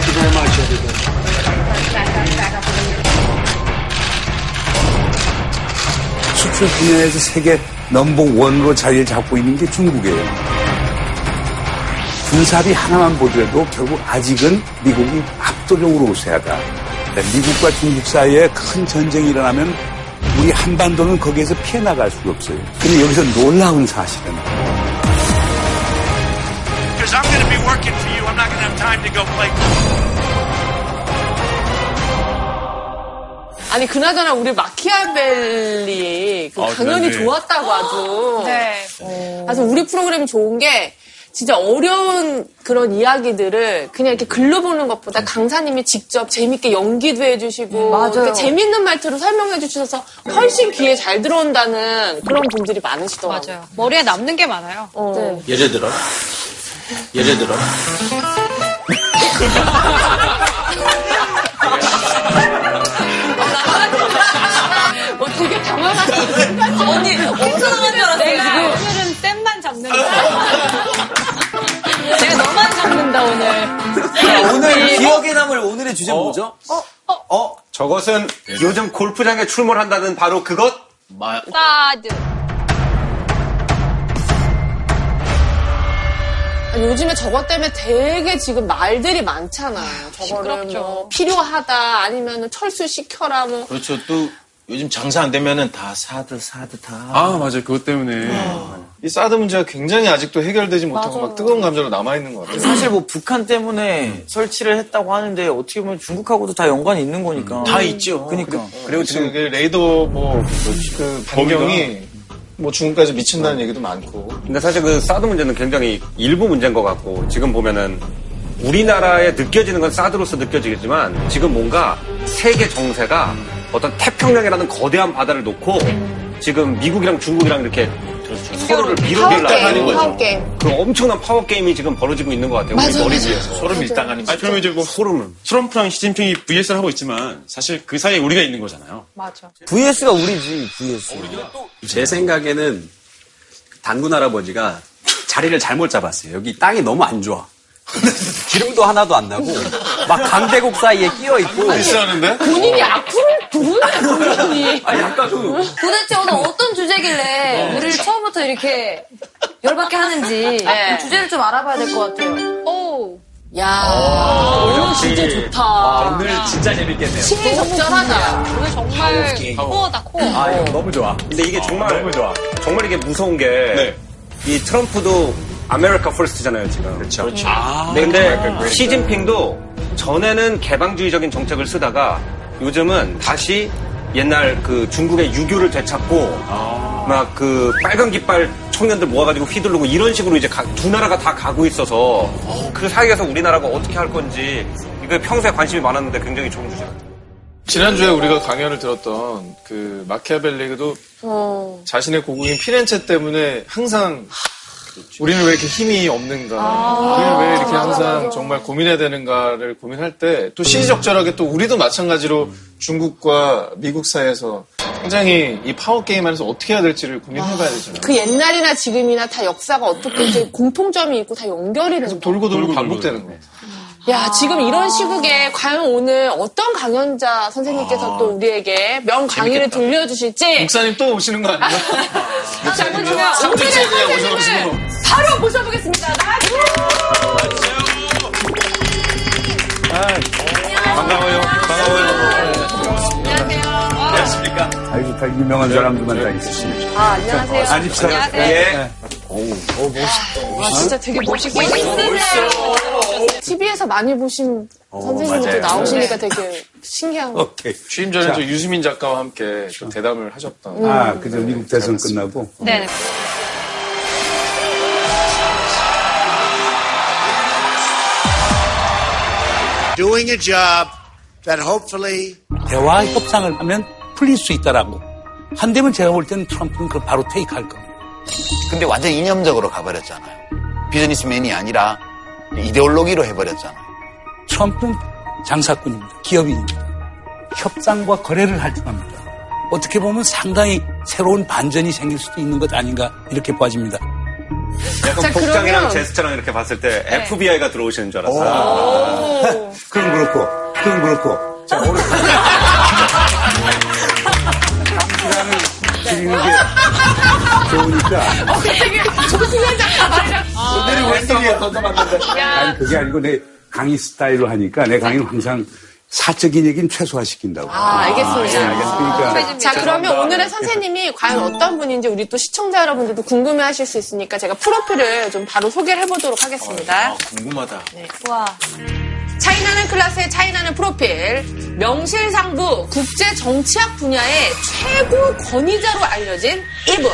Thank you very much, everybody. 수출 분야에서 세계 넘버 원으로 자리를 잡고 있는 게 중국이에요. 군사비 하나만 보더라도 결국 아직은 미국이 압도적으로 우세하다. 네, 미국과 중국 사이에 큰 전쟁이 일어나면 우리 한반도는 거기에서 피해 나갈 수가 없어요. 근데 여기서 놀라운 사실은 Not going to have time to go play. 아니 그나저나 우리 마키아벨리 그 아, 강연이 그러네. 좋았다고 아주. 네. 그래서 우리 프로그램이 좋은 게 진짜 어려운 그런 이야기들을 그냥 이렇게 글로 보는 것보다 강사님이 직접 재밌게 연기도 해주시고 맞아요. 이렇게 재밌는 말투로 설명해 주셔서 훨씬 귀에 잘 들어온다는 그런 분들이 많으시더라고요. 맞아요. 머리에 남는 게 많아요. 어. 예를 들어. 예를 들어. 어, 되게 당황하셨어. 언니 엄청 당한 줄 알았어요. 내가. 오늘은 쌤만 잡는다. 내가 너만 잡는다 오늘. 오늘 기억에 남을 오늘의 주제 는 뭐죠? 어? 저것은 요즘 골프장에 출몰한다는 바로 그것? 마, 사드. 요즘에 저것 때문에 되게 지금 말들이 많잖아요. 저거를 시끄럽죠. 뭐 필요하다 아니면 철수 시켜라 뭐 그렇죠. 또 요즘 장사 안 되면은 다 사드, 사드 다. 아, 맞아요. 그것 때문에. 이 사드 문제가 굉장히 아직도 해결되지 못하고 막 뜨거운 감정으로 남아 있는 것 같아요. 사실 뭐 북한 때문에 설치를 했다고 하는데 어떻게 보면 중국하고도 다 연관이 있는 거니까. 다 있죠. 그러니까. 그리고 지금 그 레이더 뭐그 반경이 뭐 중국까지 미친다는 얘기도 많고. 근데 사실 그 사드 문제는 굉장히 일부 문제인 것 같고 지금 보면은 우리나라에 느껴지는 건 사드로서 느껴지겠지만 지금 뭔가 세계 정세가 어떤 태평양이라는 거대한 바다를 놓고 지금 미국이랑 중국이랑 이렇게 서로를 밀어내려고 하는 파워게임, 거죠. 파워 게임. 그 엄청난 파워 게임이 지금 벌어지고 있는 것 같아요. 우리 맞아, 머리 맞아. 위에서. 서로 밀당하는 아니, 그러면 이제 뭐 소름을. 트럼프랑 시진핑이 VS를 하고 있지만 사실 그 사이에 우리가 있는 거잖아요. 맞아. VS가 우리지, VS. 제 생각에는 단군 할아버지가 자리를 잘못 잡았어요. 여기 땅이 너무 안 좋아. 기름도 하나도 안 나고 막 강대국 사이에 끼어 있고. 비싸는데? 본인이 악플을 누구야 본인이 아 약간 그 도대체 오늘 어떤 주제길래 우리를 처음부터 이렇게 열받게 하는지 네. 그 주제를 좀 알아봐야 될 것 같아요. 오. 야 오늘 진짜 좋다 오늘 진짜 재밌겠네요. 심리 적절하다 오늘 정말 core다 core. 아 이거 너무 좋아. 근데 이게 정말 너무 좋아. 정말 이게 무서운 게 네. 이 트럼프도 America First잖아요 지금. 그렇죠. 네, 근데 시진핑도 전에는 개방주의적인 정책을 쓰다가 요즘은 다시 옛날 그 중국의 유교를 되찾고 막그 빨간 깃발 청년들 모아가지고 휘두르고 이런 식으로 이제 가- 두 나라가 다 가고 있어서 그 사이에서 우리나라가 어떻게 할 건지 이거 평소에 관심이 많았는데 굉장히 좋은 주제. 지난주에 우리가 강연을 들었던 그 마키아벨리도 어. 자신의 고국인 피렌체 때문에 항상 우리는 왜 이렇게 힘이 없는가, 우리는 왜 이렇게 항상 정말 고민해야 되는가를 고민할 때 또 시의적절하게 또 우리도 마찬가지로 중국과 미국 사이에서 굉장히 이 파워 게임 안에서 어떻게 해야 될지를 고민해봐야 되잖아요. 그 옛날이나 지금이나 다 역사가 어떻게 이제 공통점이 있고 다 연결이 되는 거야. 돌고 돌고 반복되는 거. 야, 지금 이런 시국에 과연 오늘 어떤 강연자 선생님께서 또 우리에게 명 강의를 들려주실지 목사님 또 오시는 거 아니에요? 자, 그러면 오늘의. 선생님을 바로 모셔보겠습니다. 나와주세요. 반가워요. 반가워요. 아주 다 유명한 사람들만 다 있으시네. 아 안녕하세요. 아집사. 안녕하세요. 예. 와, 진짜 되게 멋있고 TV에서 많이 보신 선생님도 맞아요. 나오시니까 되게 신기한 거. 오케이. 취임 전에 저 유수민 작가와 함께 또 대담을 하셨던. 아, 그저 미국 대선 끝나고. 네. Doing a job that hopefully 대화 협상을 하면 풀릴 수 있다라고. 한 대면 제가 볼 때는 트럼프는 그걸 바로 테이크할 겁니다. 근데 완전 이념적으로 가버렸잖아요. 비즈니스맨이 아니라 이데올로기로 해버렸잖아요. 트럼프는 장사꾼입니다. 기업인입니다. 협상과 거래를 할 줄 압니다. 어떻게 보면 상당히 새로운 반전이 생길 수도 있는 것 아닌가 이렇게 봐집니다. 약간 자, 복장이랑 그러면- 제스처랑 이렇게 봤을 때 FBI가 들어오시는 줄 알았어요. 그 그렇고, 그건 그렇고. 자, 오늘. 시간을 드리는 게 좋으니까. 어, 되게 잠깐. 오늘은 웬일이야. 아니, 그게 아니고 내 강의 스타일로 하니까 내 강의는 항상 사적인 얘기는 최소화시킨다고. 아, 알겠습니다. 예, 알겠습니다. 그러니까 자, 그러면 오늘의 선생님이 과연 어떤 분인지 우리 또 시청자 여러분들도 궁금해 하실 수 있으니까 제가 프로필을 좀 바로 소개를 해보도록 하겠습니다. 아, 궁금하다. 와. 차이나는 클래스의 차이나는 프로필. 명실상부 국제 정치학 분야의 최고 권위자로 알려진 이분.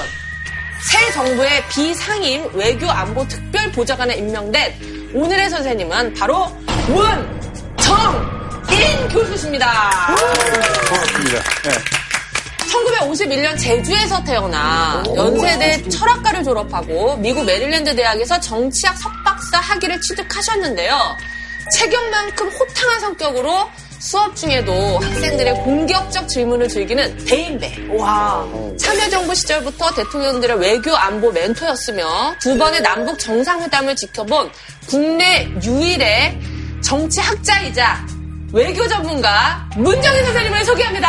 새 정부의 비상임 외교 안보 특별 보좌관에 임명된 오늘의 선생님은 바로 문정인 교수십니다. 고맙습니다. 예. 1951년 제주에서 태어나 연세대 철학과를 졸업하고 미국 메릴랜드 대학에서 정치학 석박사 학위를 취득하셨는데요. 체격만큼 호탕한 성격으로 수업 중에도 학생들의 공격적 질문을 즐기는 대인배. 와. 참여정부 시절부터 대통령들의 외교 안보 멘토였으며 두 번의 남북 정상회담을 지켜본 국내 유일의 정치학자이자 외교 전문가 문정희 선생님을 소개합니다.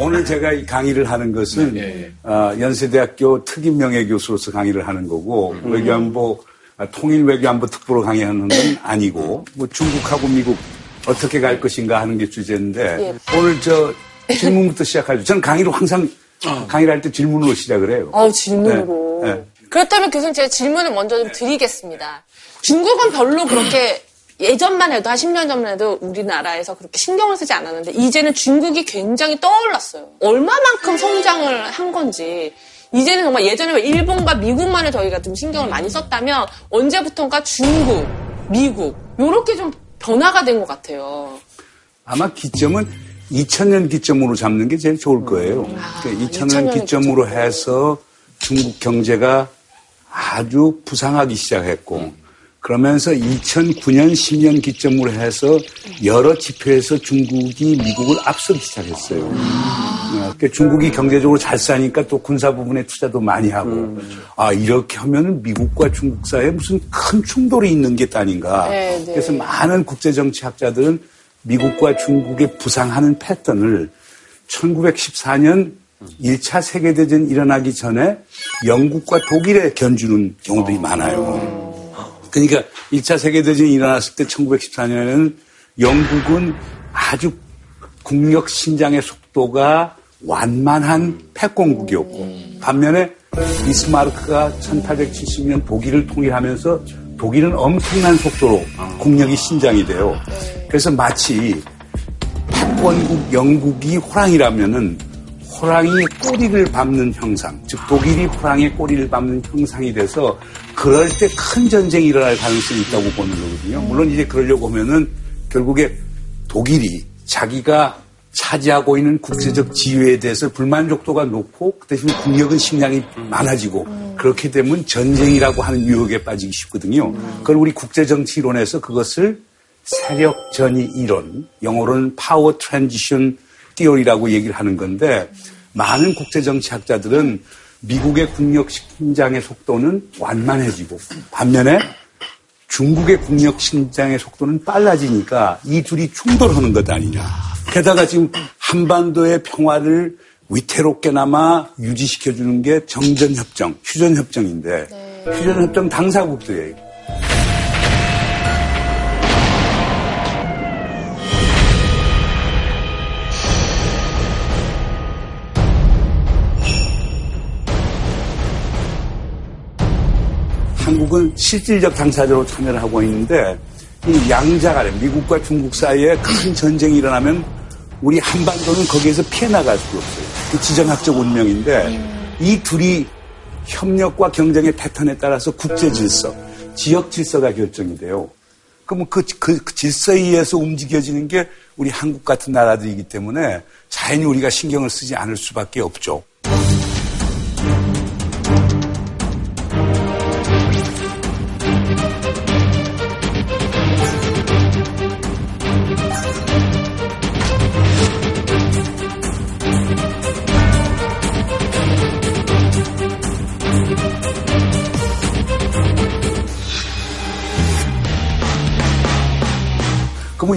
오늘 제가 이 강의를 하는 것은 어, 연세대학교 특임 명예교수로서 강의를 하는 거고 외교안보 아, 통일 외교안보 특보로 강의하는 건 아니고 뭐 중국하고 미국 어떻게 갈 것인가 하는 게 주제인데 오늘 저 질문부터 시작하죠. 저는 강의로 항상 강의를 할 때 질문으로 시작을 해요. 어, 질문으로. 네, 네. 그렇다면 교수님 제가 질문을 먼저 좀 드리겠습니다. 중국은 별로 그렇게 예전만 해도 한 10년 전만 해도 우리나라에서 그렇게 신경을 쓰지 않았는데 이제는 중국이 굉장히 떠올랐어요. 얼마만큼 성장을 한 건지 이제는 정말 예전에 일본과 미국만을 저희가 좀 신경을 많이 썼다면 언제부턴가 중국, 미국 요렇게 좀 변화가 된 것 같아요. 아마 기점은 2000년 기점으로 잡는 게 제일 좋을 거예요. 그러니까 2000년 2000년 기점으로 해서 중국 경제가 아주 부상하기 시작했고 그러면서 2009년 10년 기점으로 해서 여러 지표에서 중국이 미국을 앞서기 시작했어요. 어, 그러니까 중국이 경제적으로 잘 사니까 또 군사 부분에 투자도 많이 하고 아 이렇게 하면 미국과 중국 사이에 무슨 큰 충돌이 있는 게 아닌가. 네, 네. 그래서 많은 국제정치학자들은 미국과 중국의 부상하는 패턴을 1914년 1차 세계대전 일어나기 전에 영국과 독일에 견주는 경우들이 많아요. 그러니까 1차 세계대전이 일어났을 때 1914년에는 영국은 아주 국력 신장의 속도가 완만한 패권국이었고 반면에 비스마르크가 1870년 독일을 통일하면서 독일은 엄청난 속도로 국력이 신장이 돼요. 그래서 마치 패권국 영국이 호랑이라면은 호랑이 꼬리를 밟는 형상, 즉 독일이 호랑이의 꼬리를 밟는 형상이 돼서 그럴 때 큰 전쟁이 일어날 가능성이 있다고 보는 거거든요. 물론 이제 그러려고 하면은 결국에 독일이 자기가 차지하고 있는 국제적 지위에 대해서 불만족도가 높고 그 대신에 국력은 신장이 많아지고 그렇게 되면 전쟁이라고 하는 유혹에 빠지기 쉽거든요. 그걸 우리 국제정치론에서 그것을 세력 전이 이론, 영어로는 power transition theory라고 얘기를 하는 건데 많은 국제정치학자들은 미국의 국력 신장의 속도는 완만해지고 반면에 중국의 국력 신장의 속도는 빨라지니까 이 둘이 충돌하는 것 아니냐. 게다가 지금 한반도의 평화를 위태롭게나마 유지시켜주는 게 정전협정, 휴전협정인데 휴전협정 당사국들이에요. 한국은 실질적 당사자로 참여를 하고 있는데 이 양자 간에 미국과 중국 사이에 큰 전쟁이 일어나면 우리 한반도는 거기에서 피해 나갈 수가 없어요. 그 지정학적 운명인데 이 둘이 협력과 경쟁의 패턴에 따라서 국제 질서, 지역 질서가 결정이 돼요. 그러면 그, 그, 그 질서에 의해서 움직여지는 게 우리 한국 같은 나라들이기 때문에 자연히 우리가 신경을 쓰지 않을 수밖에 없죠.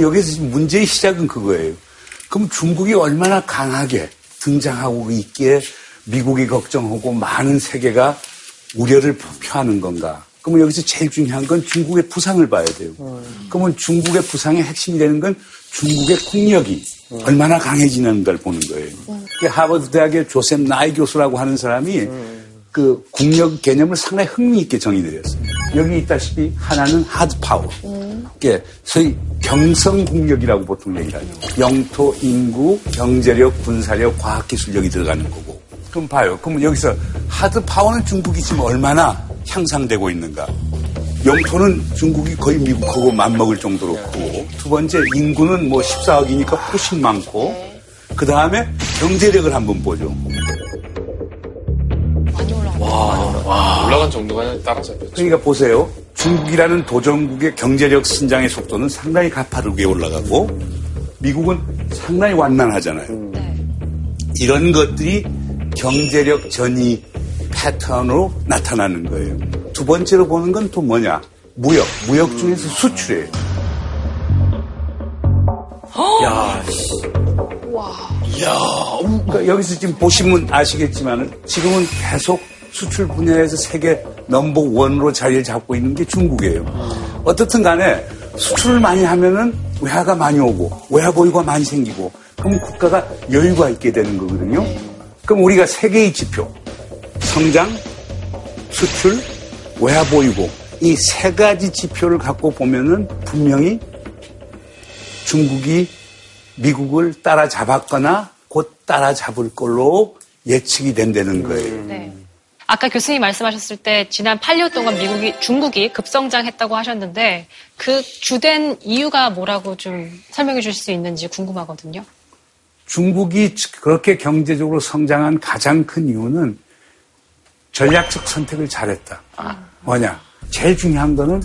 여기서 지금 문제의 시작은 그거예요. 그럼 중국이 얼마나 강하게 등장하고 있기에 미국이 걱정하고 많은 세계가 우려를 표하는 건가? 그러면 여기서 제일 중요한 건 중국의 부상을 봐야 돼요. 그러면 중국의 부상의 핵심이 되는 건 중국의 국력이 얼마나 강해지는가를 보는 거예요. 그 하버드 대학의 조셉 나이 교수라고 하는 사람이 그 국력 개념을 상당히 흥미있게 정의드렸어요. 여기 있다시피 하나는 하드 파워. 예, 소위 경성 국력이라고 보통 얘기를 하죠. 영토, 인구, 경제력, 군사력, 과학기술력이 들어가는 거고. 그럼 봐요. 그럼 여기서 하드 파워는 중국이 지금 얼마나 향상되고 있는가? 영토는 중국이 거의 미국하고 맞먹을 정도로 크고, 두 번째 인구는 뭐 14억이니까 훨씬 많고, 그 다음에 경제력을 한번 보죠. 올라간 정도가 따라잡혔죠. 그러니까 보세요. 중국이라는 도전국의 경제력 성장의 속도는 상당히 가파르게 올라가고 미국은 상당히 완만하잖아요. 이런 것들이 경제력 전이 패턴으로 나타나는 거예요. 두 번째로 보는 건 또 뭐냐? 무역. 무역 중에서 수출이에요. 야, 그러니까 여기서 지금 보시면 아시겠지만 지금은 계속 수출 분야에서 세계 넘버 원으로 자리를 잡고 있는 게 중국이에요. 어떻든 간에 수출을 많이 하면은 외화가 많이 오고 외화 보유가 많이 생기고 그럼 국가가 여유가 있게 되는 거거든요. 그럼 우리가 세 개의 지표 성장, 수출, 외화 보유고 이 세 가지 지표를 갖고 보면은 분명히 중국이 미국을 따라잡았거나 곧 따라잡을 걸로 예측이 된다는 거예요. 네. 아까 교수님 말씀하셨을 때 지난 8년 동안 미국이 중국이 급성장했다고 하셨는데 그 주된 이유가 뭐라고 좀 설명해 주실 수 있는지 궁금하거든요. 중국이 그렇게 경제적으로 성장한 가장 큰 이유는 전략적 선택을 잘했다. 뭐냐? 제일 중요한 거는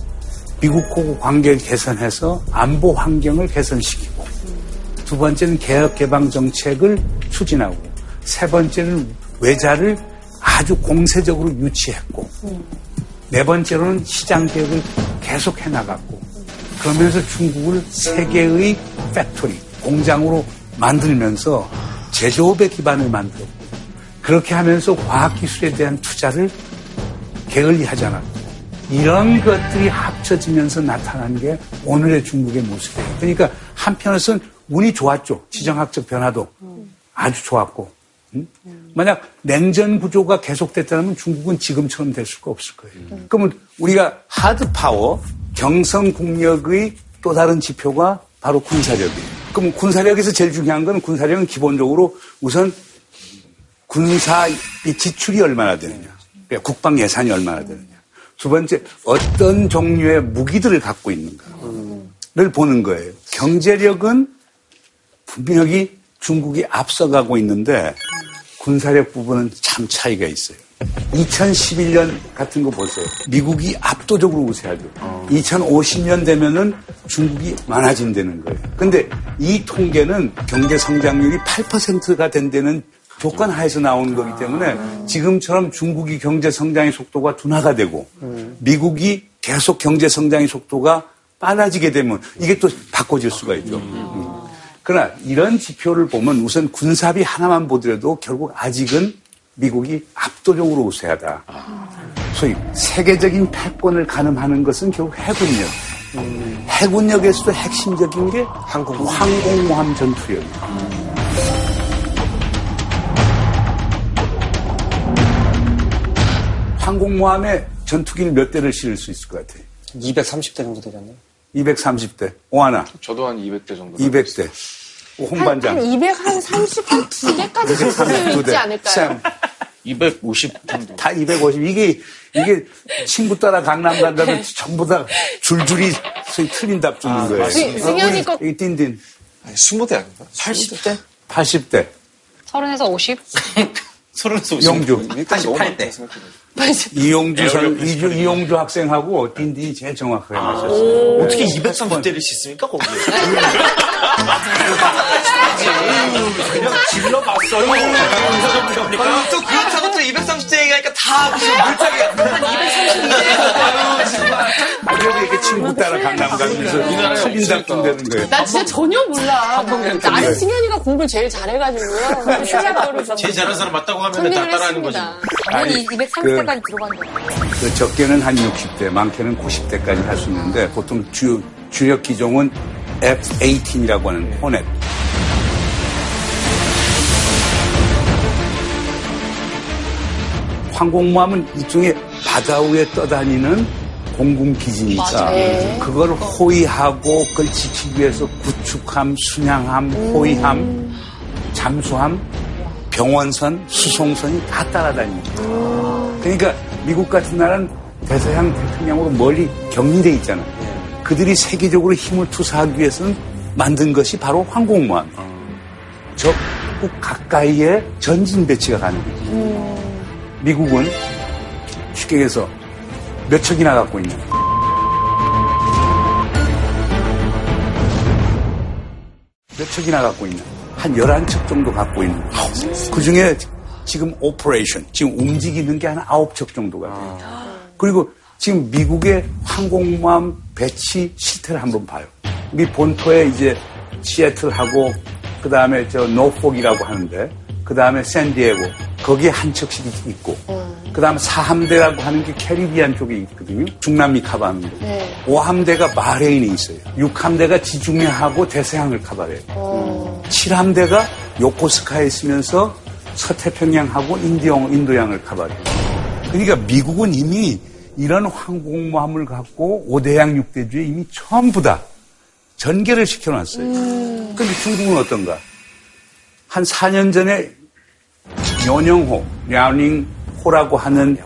미국하고 관계를 개선해서 안보 환경을 개선시키고 두 번째는 개혁 개방 정책을 추진하고 세 번째는 외자를 아주 공세적으로 유치했고 네 번째로는 시장 개혁을 계속 해나갔고 그러면서 중국을 세계의 factory 공장으로 만들면서 제조업의 기반을 만들었고 그렇게 하면서 과학기술에 대한 투자를 게을리 하지 않았고 이런 것들이 합쳐지면서 나타난 게 오늘의 중국의 모습이에요. 그러니까 한편에서는 운이 좋았죠. 지정학적 변화도 아주 좋았고 응? 만약 냉전 구조가 계속됐다면 중국은 지금처럼 될 수가 없을 거예요. 그러면 우리가 하드 파워, 경성 국력의 또 다른 지표가 바로 군사력이에요. 그럼 군사력에서 제일 중요한 건 군사력은 기본적으로 우선 군사 이 지출이 얼마나 되느냐, 그러니까 국방 예산이 얼마나 되느냐. 두 번째 어떤 종류의 무기들을 갖고 있는가를 보는 거예요. 경제력은 분명히 중국이 앞서가고 있는데 군사력 부분은 참 차이가 있어요. 2011년 같은 거 보세요. 미국이 압도적으로 우세하죠. 2050년 되면은 중국이 많아진다는 거예요. 근데 이 통계는 경제 성장률이 8%가 된다는 조건 하에서 나오는 거기 때문에 지금처럼 중국이 경제 성장의 속도가 둔화가 되고 미국이 계속 경제 성장의 속도가 빨라지게 되면 이게 또 바꿔질 수가 있죠. 음. 그러나 이런 지표를 보면 우선 군사비 하나만 보더라도 결국 아직은 미국이 압도적으로 우세하다. 소위 세계적인 패권을 가늠하는 것은 결국 해군력. 해군력에서도 핵심적인 게 항공모함 전투력이에요. 항공모함에 전투기를 몇 대를 실을 수 있을 것 같아요? 230대 정도 되잖아요. 230대. 오하나. 저도 한 200대 정도. 200대. 홍반장. 한 230한 두 개까지 쓸수 있지 않을까요? 쌤. 250 정도. 다 250. 이게, 이게 친구 따라 강남 간다면 전부 다 줄줄이 소위 틀린 답 주는 거예요. 승- 승현이 거- 이 딘딘. 20대 아닌가? 80대? 80대. 30에서 50? 서른에서 오십. 용주. 88대. 이용주, 선, 이주, 이용주 학생하고 딘딘이 제일 정확하게 맞췄어요. 어떻게 230대를 씻습니까, 거기에? 그냥 질러봤어요. 아, 또 그렇다고 또 230대 얘기하니까 다 무슨 물타기 그래도 이렇게 친구 따라 강남 가면서 틀린다 되는 거예요. 나 진짜 전혀 몰라. 나는. 승현이가 공부를 제일 잘해가지고요. 제일 잘하는 사람 맞다고 하면 다 따라하는 거지. 아니, 230대까지 들어간 거예요. 그 적게는 한 60대, 많게는 90대까지 할 수 있는데 보통 주, 주력 기종은 F-18이라고 하는 호넷. 항공모함은 일종의 바다 위에 떠다니는 공군 기지니까 맞아요. 그걸 호위하고 그걸 지키기 위해서 구축함, 순양함, 호위함, 잠수함, 병원선, 수송선이 다 따라다닙니다. 그러니까 미국 같은 나라는 대서양 태평양으로 멀리 격리돼 있잖아요. 그들이 세계적으로 힘을 투사하기 위해서는 만든 것이 바로 항공모함. 적국 가까이에 전진 배치가 가능해요. 미국은 쉽게 얘기해서 몇 척이나 갖고 있냐. 몇 척이나 갖고 있냐. 한 11척 정도 갖고 있는. 그 중에 지금 operation, 지금 움직이는 게 한 9척 정도가 돼요. 그리고 지금 미국의 항공모함 배치 실태를 한번 봐요. 미 본토에 이제 시애틀하고 그 다음에 저 노폭이라고 하는데 그 다음에 샌디에고 거기에 한 척씩 있고 그 다음에 사함대라고 하는 게 캐리비안 쪽에 있거든요. 중남미 거. 네. 오함대가 바레인에 있어요. 육함대가 지중해하고 대서양을 커버해요. 칠함대가 요코스카에 있으면서 서태평양하고 인디양, 인도양을 커버해요. 그러니까 미국은 이미 이런 항공모함을 갖고 오대양 육대주에 이미 전부 다 전개를 시켜놨어요. 근데 중국은 어떤가? 한 4년 전에 연영호, 랴닝호라고 하는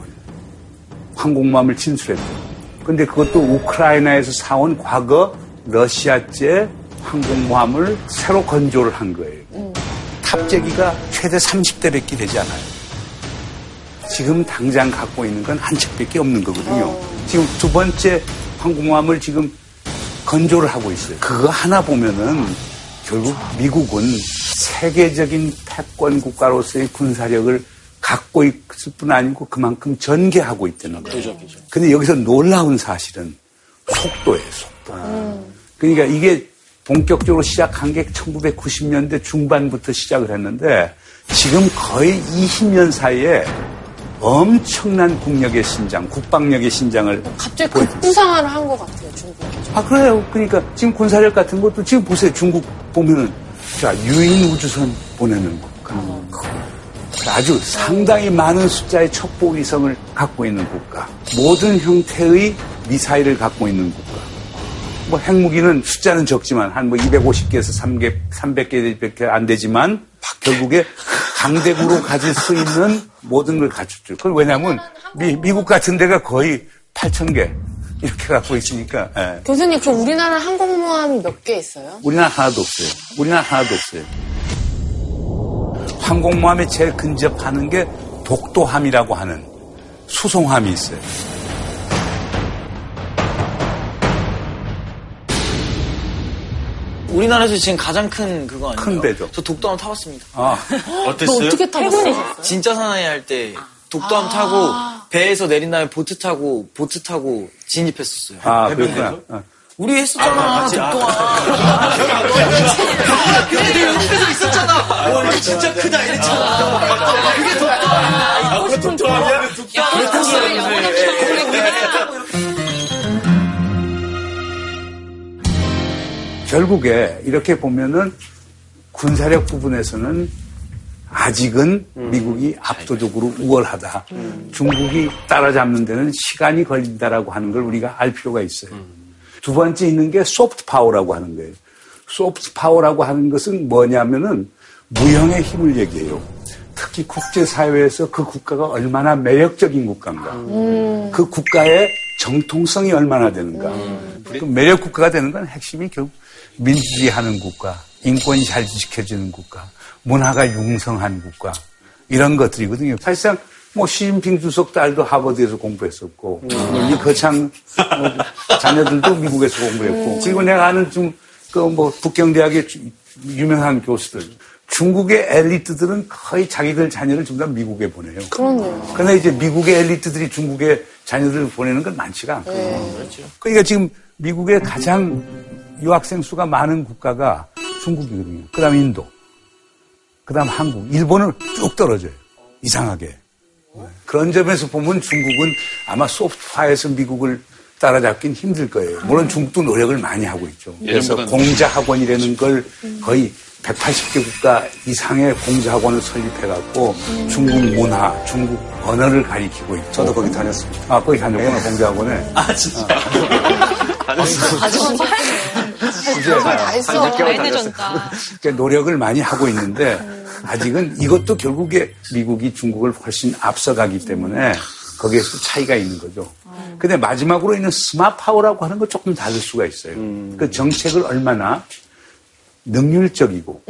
항공모함을 진술했대요. 근데 그것도 우크라이나에서 사온 과거 러시아제 항공모함을 새로 건조를 한 거예요. 탑재기가 최대 30대밖에 되지 않아요. 지금 당장 갖고 있는 건 한 척밖에 없는 거거든요. 지금 두 번째 항공모함을 지금 건조를 하고 있어요. 그거 하나 보면은 결국 미국은 세계적인 패권 국가로서의 군사력을 갖고 있을 뿐 아니고 그만큼 전개하고 있다는 거예요. 근데 여기서 놀라운 사실은 속도예요, 속도. 그러니까 이게 본격적으로 시작한 게 1990년대 중반부터 시작을 했는데 지금 거의 20년 사이에 엄청난 국력의 신장, 국방력의 신장을 갑자기 급부상을 한 것 같아요, 중국이. 아, 그래요. 그러니까 지금 군사력 같은 것도 지금 보세요. 중국 보면은 자, 유인 우주선 보내는 국가. 아주 상당히 많은 숫자의 첩보 위성을 갖고 있는 국가. 모든 형태의 미사일을 갖고 있는 국가. 뭐 핵무기는 숫자는 적지만 한 뭐 250개에서 300, 300개밖에 안 되지만 결국에 강대국으로 가질 수 있는 모든 걸 갖췄죠. 그건 왜냐하면 미, 미국 같은 데가 거의 8천 개 이렇게 갖고 있으니까. 예. 교수님, 그 우리나라 항공모함이 몇 개 있어요? 우리나라 하나도 없어요. 우리나라 하나도 없어요. 항공모함에 제일 근접하는 게 독도함이라고 하는 수송함이 있어요. 우리나라에서 지금 가장 큰 그거 아니에요? 큰 배죠. 저 독도함 타봤습니다. 아, 어땠어요? 너 어떻게 타봤어? 진짜 사나이 할 때 독도함 타고 배에서 내린 다음에 보트 타고 보트 타고 진입했었어요. 아. 그렇구나. 어. 우리 했었잖아, 독도함. 근데 내 옆에서 있었잖아. 와, 이거 진짜 크다 이랬잖아. 그게 독도함. 아, 그거 독도함이야? 결국에 이렇게 보면은 군사력 부분에서는 아직은 미국이 압도적으로 우월하다. 중국이 따라잡는 데는 시간이 걸린다라고 하는 걸 우리가 알 필요가 있어요. 두 번째 있는 게 soft power라고 하는 거예요. soft power라고 하는 것은 뭐냐면은 무형의 힘을 얘기해요. 특히 국제사회에서 그 국가가 얼마나 매력적인 국가인가. 그 국가의 정통성이 얼마나 되는가. 그 매력 국가가 되는 건 핵심이 결국 민주주의하는 국가, 인권이 잘 지켜지는 국가, 문화가 융성한 국가 이런 것들이거든요. 사실상 뭐 시진핑 주석 딸도 하버드에서 공부했었고 우리 거창 뭐 자녀들도 미국에서 공부했고 그리고 내가 아는 좀 그 뭐 북경대학의 유명한 교수들 중국의 엘리트들은 거의 자기들 자녀를 전부 다 미국에 보내요. 그렇네요. 그러나 이제 미국의 엘리트들이 중국에 자녀들을 보내는 건 많지가 않거든요. 네. 그렇죠. 그러니까 지금 미국의 가장 유학생 수가 많은 국가가 중국이거든요. 그 다음 인도, 그 다음 한국, 일본은 쭉 떨어져요. 이상하게. 그런 점에서 보면 중국은 아마 소프트파에서 미국을 따라잡긴 힘들 거예요. 물론 중국도 노력을 많이 하고 있죠. 그래서 예전보다는- 공자학원이라는 걸 거의 180개 국가 이상의 공자학원을 설립해갖고 중국 문화, 중국 언어를 가리키고 있고. 저도 거기 다녔습니다. 아, 거기 다녔구나, 공자학원에. 아, 진짜. 이제 다 했어. 많이 늦었다. 그러니까 노력을 많이 하고 있는데 아직은 이것도 결국에 미국이 중국을 훨씬 앞서가기 때문에 거기에서 차이가 있는 거죠. 근데 마지막으로 있는 smart power라고 하는 건 조금 다를 수가 있어요. 그 정책을 얼마나 능률적이고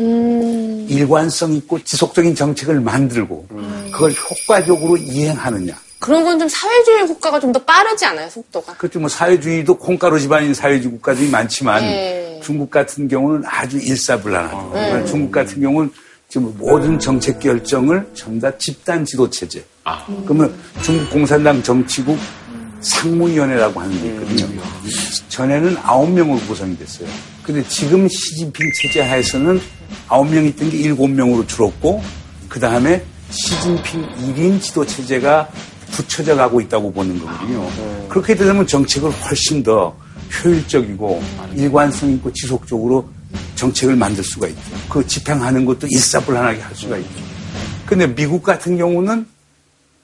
일관성 있고 지속적인 정책을 만들고 그걸 효과적으로 이행하느냐. 그런 건 좀 사회주의 국가가 좀 더 빠르지 않아요, 속도가? 그렇죠. 뭐 사회주의도 콩가루 집안인 사회주의 국가들이 많지만 네. 중국 같은 경우는 아주 일사불란하죠. 네. 그러니까 중국 같은 경우는 지금 모든 정책 결정을 전부 다 집단 지도 체제. 그러면 중국 공산당 정치국 상무위원회라고 하는 게 있거든요. 전에는 아홉 명으로 구성이 됐어요. 근데 지금 시진핑 체제 하에서는 아홉 명 있던 게 일곱 명으로 줄었고 그 다음에 시진핑 1인 지도 체제가 붙여져 가고 있다고 보는 거거든요. 그렇게 되면 정책을 훨씬 더 효율적이고 일관성 있고 지속적으로 정책을 만들 수가 있죠. 그 집행하는 것도 일사불란하게 할 수가 있죠. 근데 미국 같은 경우는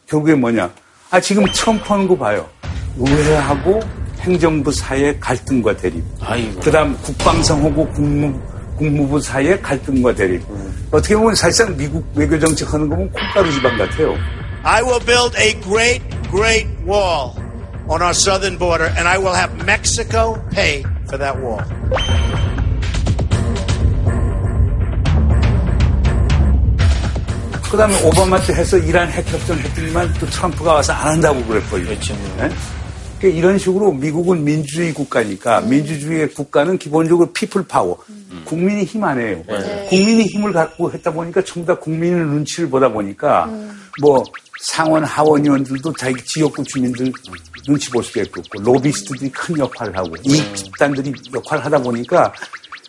결국에 뭐냐? 아, 지금 트럼프 하는 거 봐요. 의회하고 행정부 사이의 갈등과 대립. 그 다음 국방성하고 국무, 국무부 사이의 갈등과 대립. 어떻게 보면 사실상 미국 외교정책 하는 거 보면 콩가루 집안 같아요. I will build a great, great wall on our southern border, and I will have Mexico pay for that wall. 그 다음에 오바마 때 해서 이란 핵협정 했더니만 또 트럼프가 와서 안 한다고 그랬거든요. 그렇죠. 그러니까 이런 식으로 미국은 민주주의 국가니까 민주주의의 국가는 기본적으로 people power, 국민의 힘 아녜요. 국민이 힘을 갖고 했다 보니까 전부 다 국민의 눈치를 보다 보니까 뭐 상원 하원 의원들도 자기 지역구 주민들 눈치 볼 수가 있고 로비스트들이 큰 역할을 하고 이익 집단들이 역할을 하다 보니까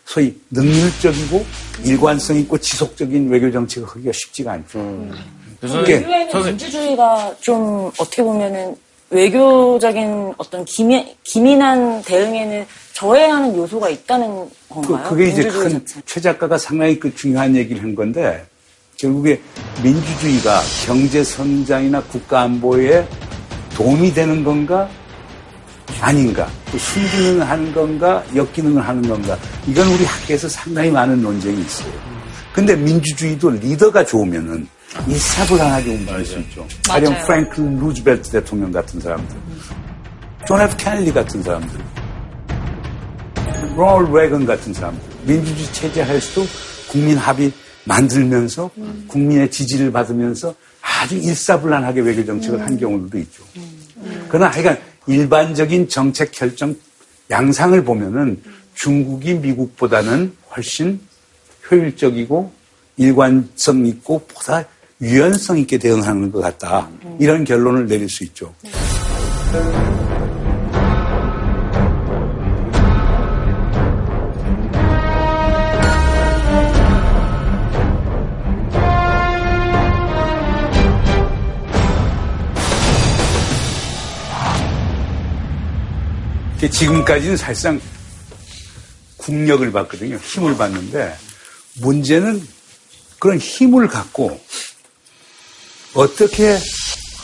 소위 능률적이고 일관성 있고 지속적인 외교 정책을 하기가 쉽지가 않죠. 그게 인류에는 민주주의가 좀 어떻게 보면은 외교적인 어떤 기민, 기민한 대응에는 저해하는 요소가 있다는 건가요? 그, 게 이제 큰. 최 작가가 상당히 그 중요한 얘기를 한 건데 결국에 민주주의가 경제 성장이나 국가 안보에 도움이 되는 건가 아닌가 또 순기능을 하는 건가 역기능을 하는 건가 이건 우리 학계에서 상당히 많은 논쟁이 있어요. 근데 민주주의도 리더가 좋으면은 일사불란하게 움직일 수 있죠. 가령. 프랭클린 루즈벨트 대통령 같은 사람들, 존 F 케네디 같은 사람들, 로널드 레건 같은 사람들, 민주주의 체제 하에서도 국민 합의 만들면서 국민의 지지를 받으면서 아주 일사불란하게 외교 정책을 한 경우도 있죠. 그러나 하여간 일반적인 정책 결정 양상을 보면은 중국이 미국보다는 훨씬 효율적이고 일관성 있고 보다 유연성 있게 대응하는 것 같다. 이런 결론을 내릴 수 있죠. 지금까지는 사실상 국력을 받거든요. 힘을 받는데 문제는 그런 힘을 갖고 어떻게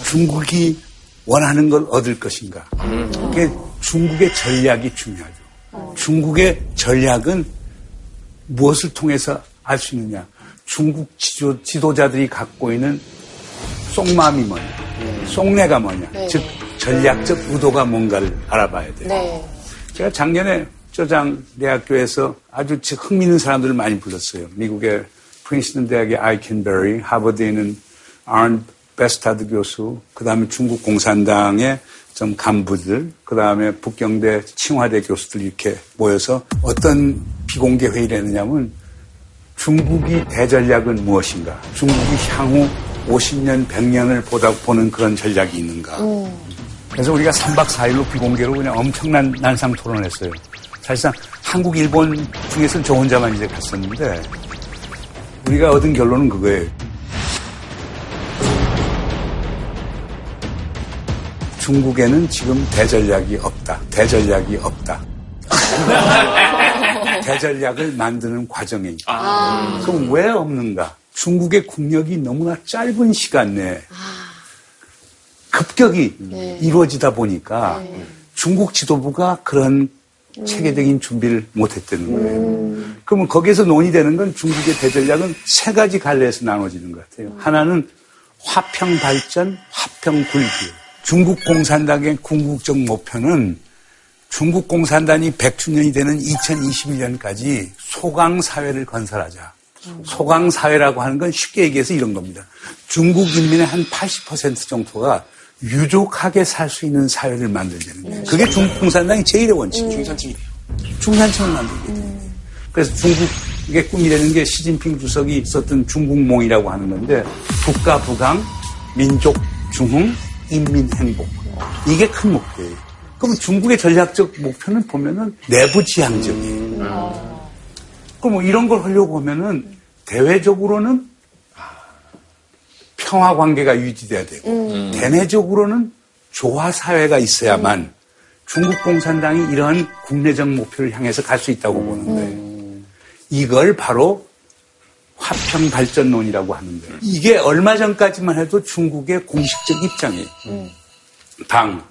중국이 원하는 걸 얻을 것인가. 그게 중국의 전략이 중요하죠. 중국의 전략은 무엇을 통해서 알 수 있느냐. 중국 지도, 지도자들이 갖고 있는 속마음이 뭐냐. 속내가 뭐냐. 네. 즉, 전략적 의도가 뭔가를 알아봐야 돼요. 네. 제가 작년에 저장 대학교에서 아주 흥미있는 사람들을 많이 불렀어요. 미국의 프린스턴 대학의 아이켄베리, 하버드에 있는 아른 베스타드 교수, 그 다음에 중국 공산당의 좀 간부들, 그 다음에 북경대 칭화대 교수들 이렇게 모여서 어떤 비공개 회의를 했느냐면 중국이 대전략은 무엇인가? 중국이 향후 50년, 100년을 보다 보는 그런 전략이 있는가? 그래서 우리가 3박 4일로 비공개로 그냥 엄청난 난상 토론을 했어요. 사실상 한국, 일본 중에서는 저 혼자만 이제 갔었는데 우리가 얻은 결론은 그거예요. 중국에는 지금 대전략이 없다. 대전략이 없다. 대전략을 만드는 있다. 아. 그럼 왜 없는가? 중국의 국력이 너무나 짧은 시간 내에 급격히 네. 이루어지다 보니까 중국 지도부가 그런 체계적인 준비를 못했다는 거예요. 그러면 거기에서 논의되는 건 중국의 대전략은 세 가지 갈래에서 나눠지는 것 같아요. 하나는 화평 발전, 화평 굴기. 중국 공산당의 궁극적 목표는 중국 공산당이 100주년이 되는 2021년까지 소강 사회를 건설하자. 소강 사회라고 하는 건 쉽게 얘기해서 이런 겁니다. 중국 인민의 한 80% 정도가 유족하게 살 수 있는 사회를 만들자는 거예요. 그게 중국 공산당의 제일의 원칙. 중산층이에요. 중산층을 만들게 돼요. 그래서 중국의 꿈이라는 게 시진핑 주석이 썼던 중국몽이라고 하는 건데 국가 부강, 민족 중흥, 인민 행복. 이게 큰 목표예요. 그럼 중국의 전략적 목표는 보면은 내부 지향적이에요. 그럼 뭐 이런 걸 하려고 하면은 대외적으로는 평화 관계가 유지돼야 되고 대내적으로는 조화 사회가 있어야만 중국 공산당이 이러한 국내적 목표를 향해서 갈 수 있다고 보는 거예요. 이걸 바로 화평 발전론이라고 하는 거예요. 이게 얼마 전까지만 해도 중국의 공식적 입장이에요. 당,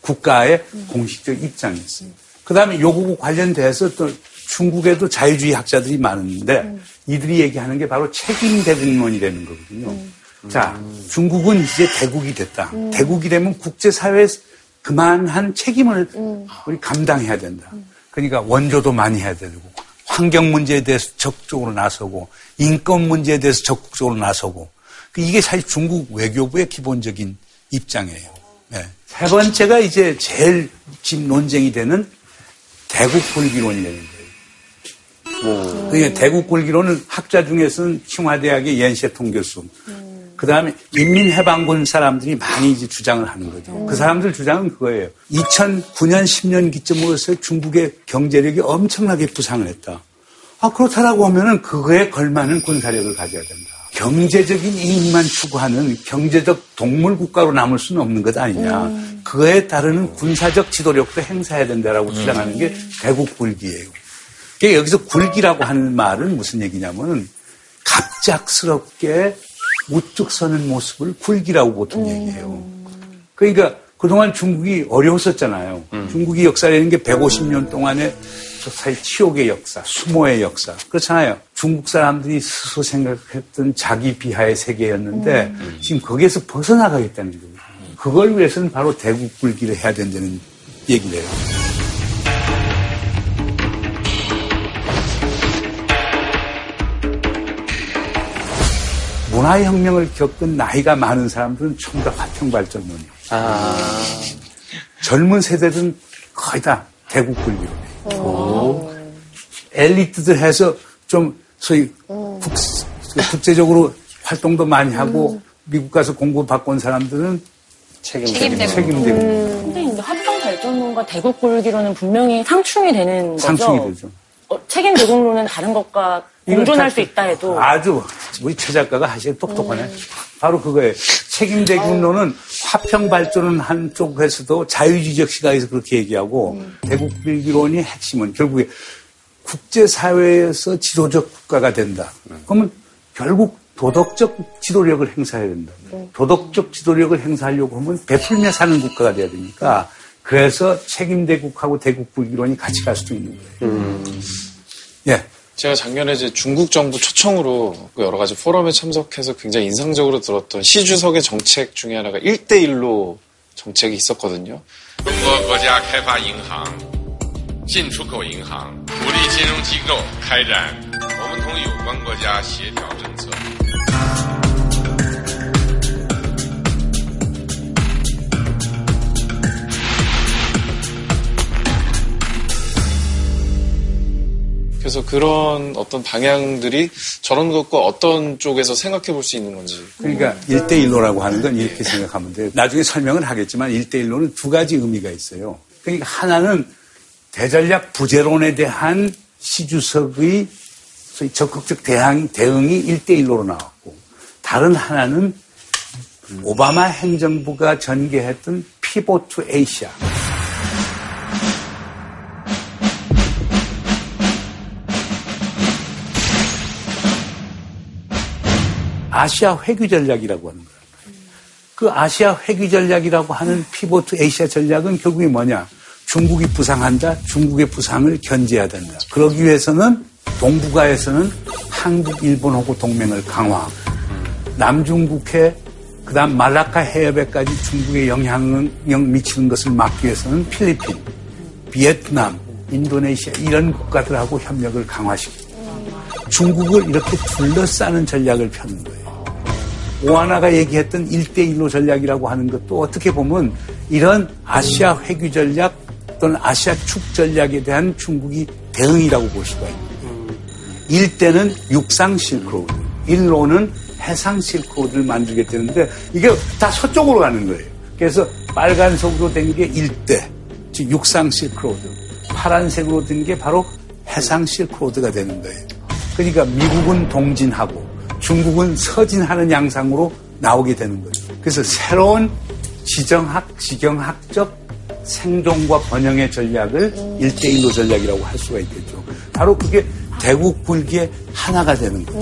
국가의 공식적 입장이었어요. 그 다음에 요거 관련돼서 또 중국에도 자유주의 학자들이 많은데 이들이 얘기하는 게 바로 책임 대국론이라는 거거든요. 자, 중국은 이제 대국이 됐다. 대국이 되면 국제사회에 그만한 책임을 우리 감당해야 된다. 그러니까 원조도 많이 해야 되고 환경 문제에 대해서 적극적으로 나서고 인권 문제에 대해서 적극적으로 나서고 그 이게 사실 중국 외교부의 기본적인 입장이에요. 네. 세 번째가 이제 제일 지금 논쟁이 되는 대국 굴기론이라는 거예요. 그러니까 대국 굴기론은 학자 중에서는清华대학의 연셰통 교수, 그 다음에 인민해방군 사람들이 많이 이제 주장을 하는 거죠. 그 사람들 주장은 그거예요. 2009년, 10년 기점으로서 중국의 경제력이 엄청나게 부상을 했다. 아, 그렇다라고 하면은 그거에 걸맞는 군사력을 가져야 된다. 경제적인 이익만 추구하는 경제적 동물 국가로 남을 수는 없는 것 아니냐. 그거에 따르는 군사적 지도력도 행사해야 된다라고 주장하는 게 대국 굴기예요. 여기서 굴기라고 하는 말은 무슨 얘기냐면은 갑작스럽게 우뚝 서는 모습을 굴기라고 보통 얘기해요. 그러니까 그동안 중국이 어려웠었잖아요. 중국이 역사라는 게 150년 동안의 저 사실 치욕의 역사, 수모의 역사. 그렇잖아요. 중국 사람들이 스스로 생각했던 자기 비하의 세계였는데 지금 거기에서 벗어나가겠다는 거예요. 그걸 위해서는 바로 대국 굴기를 해야 된다는 얘기를 해요. 문화혁명을 겪은 나이가 많은 사람들은 전부 다 화평발전론이에요. 젊은 세대들은 거의 다 대국 굴기론이에요. 엘리트들 해서 좀 소위 국, 국제적으로 활동도 많이 하고 미국 가서 공부 받고 온 사람들은 책임되고. 책임되고. 근데 이제 합병 발전론과 대국 굴기론은 분명히 상충이 되는 거죠. 상충이 되죠. 어, 책임 대국론은 다른 것과 공존할 수 있다 해도 아주 우리 최 작가가 하시기 똑똑하네. 바로 그거예요. 책임 대국론은 화평 발전은 한쪽에서도 자유주의적 시각에서 그렇게 얘기하고 대국 빌기론이 핵심은 결국에 국제사회에서 지도적 국가가 된다. 그러면 결국 도덕적 지도력을 행사해야 된다. 도덕적 지도력을 행사하려고 하면 베풀며 사는 국가가 돼야 되니까 그래서 책임 대국하고 대국 불기론이 같이 갈 수도 있는 거예요. 예. 제가 작년에 이제 중국 정부 초청으로 그 여러 가지 포럼에 참석해서 굉장히 인상적으로 들었던 시 주석의 정책 중에 하나가 1대1로 정책이 있었거든요. 그래서 그런 어떤 방향들이 저런 것과 어떤 쪽에서 생각해 볼 수 있는 건지. 그러니까 일대일로라고 하는 건 이렇게 생각하면 돼요. 나중에 설명을 하겠지만 일대일로는두 가지 의미가 있어요. 그러니까 하나는 대전략 부재론에 대한 시주석의 적극적 대항, 대응이 일대일로로 나왔고 다른 하나는 오바마 행정부가 전개했던 피보트 에이시아. 아시아 회귀 전략이라고 하는 거예요. 그 아시아 회귀 전략이라고 하는 피보트 에이시아 전략은 결국에 뭐냐? 중국이 부상한다. 중국의 부상을 견제해야 된다. 그러기 위해서는 동북아에서는 한국, 일본하고 동맹을 강화. 남중국해, 그 다음 말라카 해협에까지 중국의 영향을 영 미치는 것을 막기 위해서는 필리핀, 비에트남, 인도네시아 이런 국가들하고 협력을 강화시키고 중국을 이렇게 둘러싸는 전략을 펴는 거예요. 오하나가 얘기했던 1대1로 전략이라고 하는 것도 어떻게 보면 이런 아시아 회귀 전략 또는 아시아 축 전략에 대한 중국이 대응이라고 볼 수가 거예요. 1대는 육상 실크로드, 1로는 해상 실크로드를 만들게 되는데 이게 다 서쪽으로 가는 거예요. 그래서 빨간색으로 된게 1대, 즉 육상 실크로드, 파란색으로 된 게 바로 해상 실크로드가 되는 거예요. 그러니까 미국은 동진하고 중국은 서진하는 양상으로 나오게 되는 거죠. 그래서 새로운 지정학, 지경학적 생존과 번영의 전략을 일대일로 전략이라고 할 수가 있겠죠. 바로 그게 대국 불기의 하나가 되는 거죠.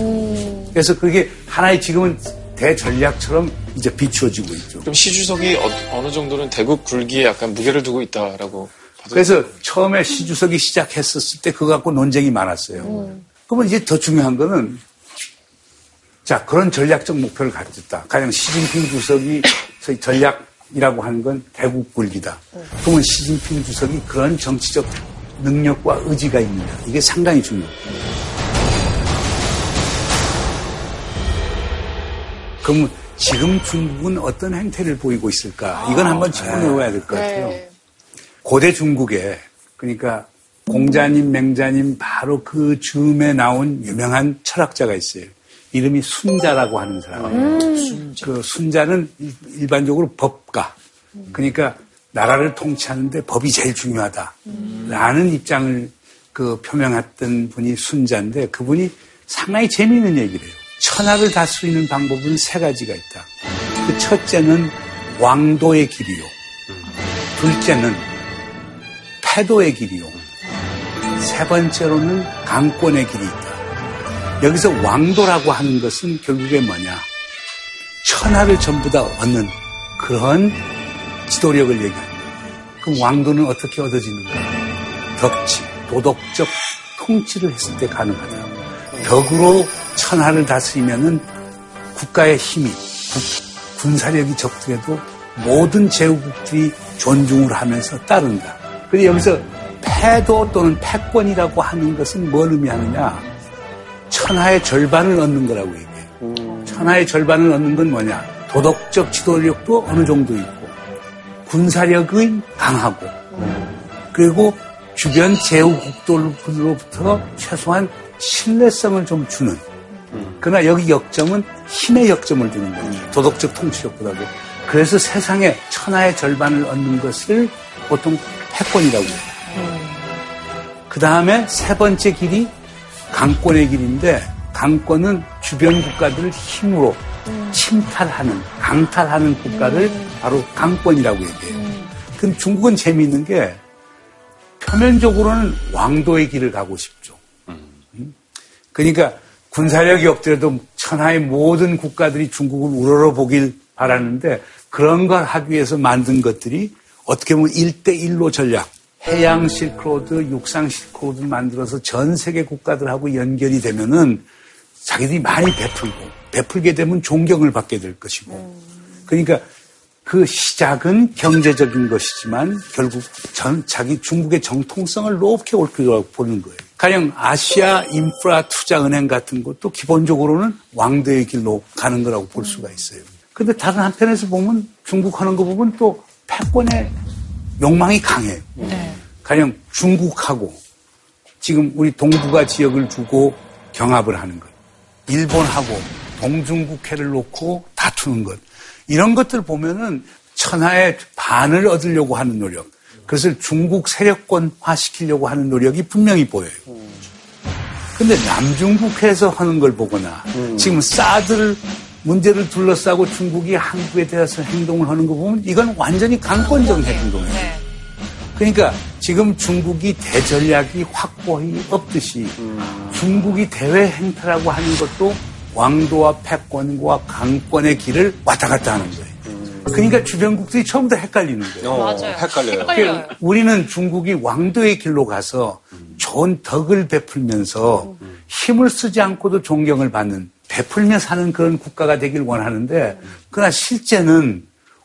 그래서 그게 하나의 지금은 대전략처럼 이제 비추어지고 있죠. 그럼 시 주석이 어, 느 정도는 대국 굴기에 약간 무게를 두고 있다라고. 봐도 그래서 처음에 시 주석이 시작했었을 때 그거 갖고 논쟁이 많았어요. 그러면 이제 더 중요한 거는 자 그런 전략적 목표를 가졌다. 가령 시진핑 주석이 소위 전략이라고 하는 건 대국 굴기다. 그러면 시진핑 주석이 그런 정치적 능력과 의지가 있느냐 이게 상당히 중요해요. 그럼 지금 중국은 어떤 행태를 보이고 있을까? 이건 한번 짚어놓아야 될 것 같아요. 고대 중국에 그러니까 공자님, 맹자님 바로 그 즈음에 나온 유명한 철학자가 있어요. 이름이 순자라고 하는 사람. 그 순자는 일- 일반적으로 법가. 그러니까 나라를 통치하는데 법이 제일 중요하다. 라는 입장을 그 표명했던 분이 순자인데 그분이 상당히 재미있는 얘기를 해요. 천하를 다스리는 방법은 세 가지가 있다. 그 첫째는 왕도의 길이요. 둘째는 패도의 길이요. 세 번째로는 강권의 길이 있다. 여기서 왕도라고 하는 것은 결국에 뭐냐? 천하를 전부 다 얻는 그런 지도력을 얘기합니다. 그럼 왕도는 어떻게 얻어지는가? 덕지, 도덕적 통치를 했을 때 가능하다. 덕으로 천하를 다스리면은 국가의 힘이, 국- 군사력이 적더라도 모든 제후국들이 존중을 하면서 따른다. 그런데 여기서 패도 또는 패권이라고 하는 것은 뭘 의미하느냐? 천하의 절반을 얻는 거라고 얘기해요. 천하의 절반을 얻는 건 뭐냐? 도덕적 지도력도 어느 정도 있고, 군사력이 강하고, 그리고 주변 제후 국들로부터 최소한 신뢰성을 좀 주는. 그러나 여기 역점은 힘의 역점을 두는 거예요. 도덕적 통치력보다도. 그래서 세상에 천하의 절반을 얻는 것을 보통 패권이라고 해요. 그 다음에 세 번째 길이 강권의 길인데 강권은 주변 국가들을 힘으로 침탈하는, 강탈하는 국가를 바로 강권이라고 얘기해요. 그럼 중국은 재미있는 게 표면적으로는 왕도의 길을 가고 싶죠. 음? 그러니까 군사력이 없더라도 천하의 모든 국가들이 중국을 우러러 보길 바라는데 그런 걸 하기 위해서 만든 것들이 어떻게 보면 1대1로 전략, 해양 실크로드, 육상 실크로드를 만들어서 전 세계 국가들하고 연결이 되면은 자기들이 많이 베풀고 베풀게 되면 존경을 받게 될 것이고 그러니까 그 시작은 경제적인 것이지만 결국 전 자기 중국의 정통성을 높게 올 거라고 보는 거예요. 가령 아시아 인프라 투자 은행 같은 것도 기본적으로는 왕도의 길로 가는 거라고 볼 수가 있어요. 근데 다른 한편에서 보면 중국 하는 거 보면 또 패권의 욕망이 강해요. 가령 중국하고 지금 우리 동북아 지역을 두고 경합을 하는 것. 일본하고 동중국해를 놓고 다투는 것. 이런 것들 보면은 천하의 반을 얻으려고 하는 노력. 그것을 중국 세력권화 시키려고 하는 노력이 분명히 보여요. 근데 남중국해에서 하는 걸 보거나 지금 사드를 문제를 둘러싸고 중국이 한국에 대해서 행동을 하는 거 보면 이건 완전히 강권적 행동이에요. 그러니까 지금 중국이 대전략이 확고히 없듯이 중국이 대외 행태라고 하는 것도 왕도와 패권과 강권의 길을 왔다 갔다 하는 거예요. 그러니까 주변국들이 처음부터 헷갈리는 거예요. 어, 맞아요. 헷갈려요. 그러니까 우리는 중국이 왕도의 길로 가서 좋은 덕을 베풀면서 힘을 쓰지 않고도 존경을 받는 베풀며 사는 그런 국가가 되길 원하는데 그러나 실제는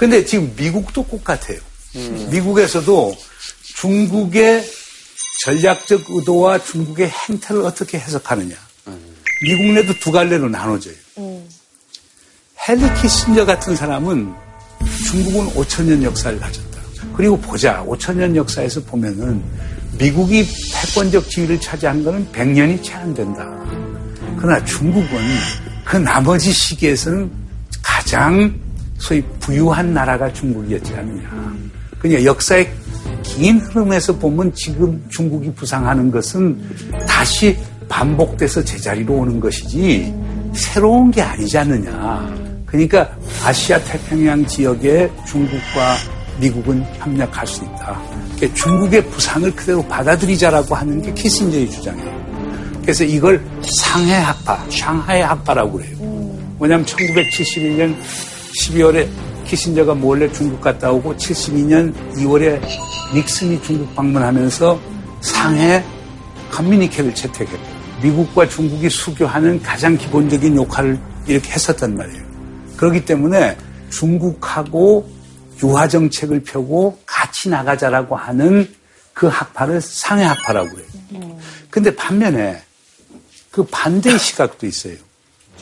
근데 지금 미국도 똑같아요. 미국에서도 중국의 전략적 의도와 중국의 행태를 어떻게 해석하느냐. 미국 내도 두 갈래로 나눠져요. 헨리 키신저 같은 사람은 중국은 5천년 역사를 가졌다. 그리고 보자. 5천년 역사에서 보면은 미국이 패권적 지위를 차지한 것은 100년이 채 안 된다. 그러나 중국은 그 나머지 시기에서는 가장 소위 부유한 나라가 중국이었지 않느냐. 그러니까 역사의 긴 흐름에서 보면 지금 중국이 부상하는 것은 다시 반복돼서 제자리로 오는 것이지 새로운 게 아니지 않느냐. 그러니까 아시아 태평양 지역에 중국과 미국은 협력할 수 있다. 그러니까 중국의 부상을 그대로 받아들이자라고 하는 게 키신저의 주장이에요. 그래서 이걸 상해 학파, 샹하이 학파라고 그래요. 왜냐하면 1971년 12월에 키신저가 몰래 중국 갔다 오고 72년 2월에 닉슨이 중국 방문하면서 상해 커뮤니케를 채택했고 미국과 중국이 수교하는 가장 기본적인 역할을 이렇게 했었단 말이에요. 그렇기 때문에 중국하고 유화 정책을 펴고 같이 나가자라고 하는 그 학파를 상해 학파라고 해요. 근데 반면에 그 반대의 시각도 있어요.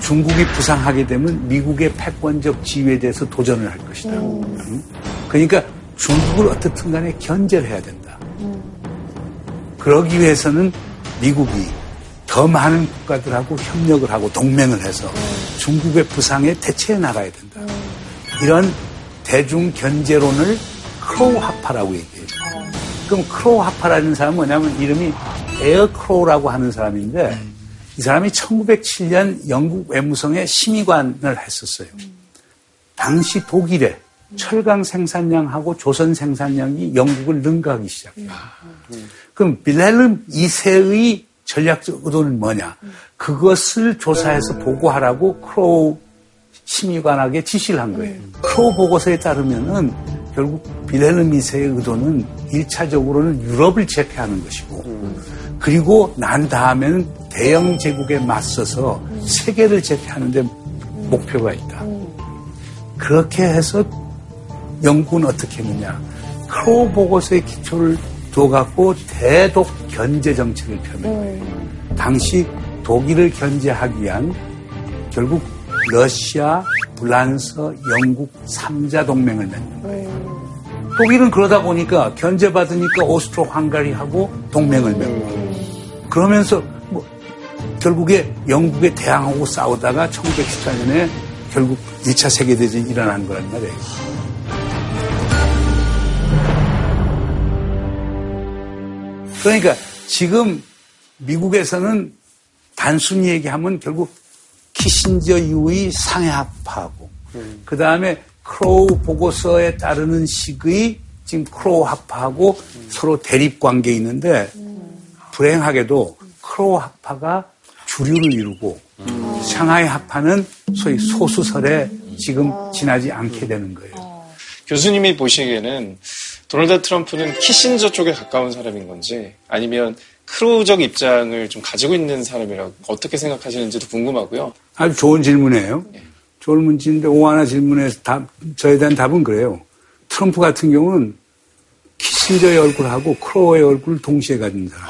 중국이 부상하게 되면 미국의 패권적 지위에 대해서 도전을 할 것이다. 응? 그러니까 중국을 어떻든 간에 견제를 해야 된다. 그러기 위해서는 미국이 더 많은 국가들하고 협력을 하고 동맹을 해서 중국의 부상에 대체해 나가야 된다. 이런 대중 견제론을 크로우 학파라고 얘기해요. 그럼 크로우 학파라는 사람은 뭐냐면 이름이 에어 크로우라고 하는 사람인데 이 사람이 1907년 영국 외무성의 심의관을 했었어요. 당시 독일의 철강 생산량하고 조선 생산량이 영국을 능가하기 시작해요. 그럼 빌헬름 2세의 전략적 의도는 뭐냐? 그것을 조사해서 보고하라고 크로우 심의관에게 지시를 한 거예요. 크로우 보고서에 따르면은 결국 빌헬름 2세의 의도는 1차적으로는 유럽을 제패하는 것이고 그리고 난 다음에는 대영 제국에 맞서서 세계를 제패하는 데 목표가 있다. 그렇게 해서 영국은 어떻게 했느냐. 크로우 보고서의 기초를 둬갖고 대독 견제 정책을 펴는 당시 독일을 견제하기 위한 결국 러시아, 프랑스, 영국 3자 동맹을 맺는 거예요. 독일은 그러다 보니까 견제받으니까 오스트로 헝가리하고 동맹을 맺는 거예요. 그러면서 뭐 결국에 영국에 대항하고 싸우다가 1914년에 결국 2차 세계대전이 일어난 거란 말이에요. 그러니까 지금 미국에서는 단순히 얘기하면 결국 키신저 이후의 상해학파하고 음. 그 다음에 크로우 보고서에 따르는 식의 지금 크로우 학파하고 서로 대립 관계에 있는데 불행하게도 크로우 학파가 주류를 이루고 상하이 학파는 소위 소수설에 지금 지나지 않게 되는 거예요. 교수님이 보시기에는 도널드 트럼프는 키신저 쪽에 가까운 사람인 건지 아니면 크로우적 입장을 좀 가지고 있는 사람이라고 어떻게 생각하시는지도 궁금하고요. 아주 좋은 질문이에요. 좋은 문제인데 오하나 질문에 답, 저에 대한 답은 그래요. 트럼프 같은 경우는 키신저의 얼굴하고 크로우의 얼굴을 동시에 가진 사람.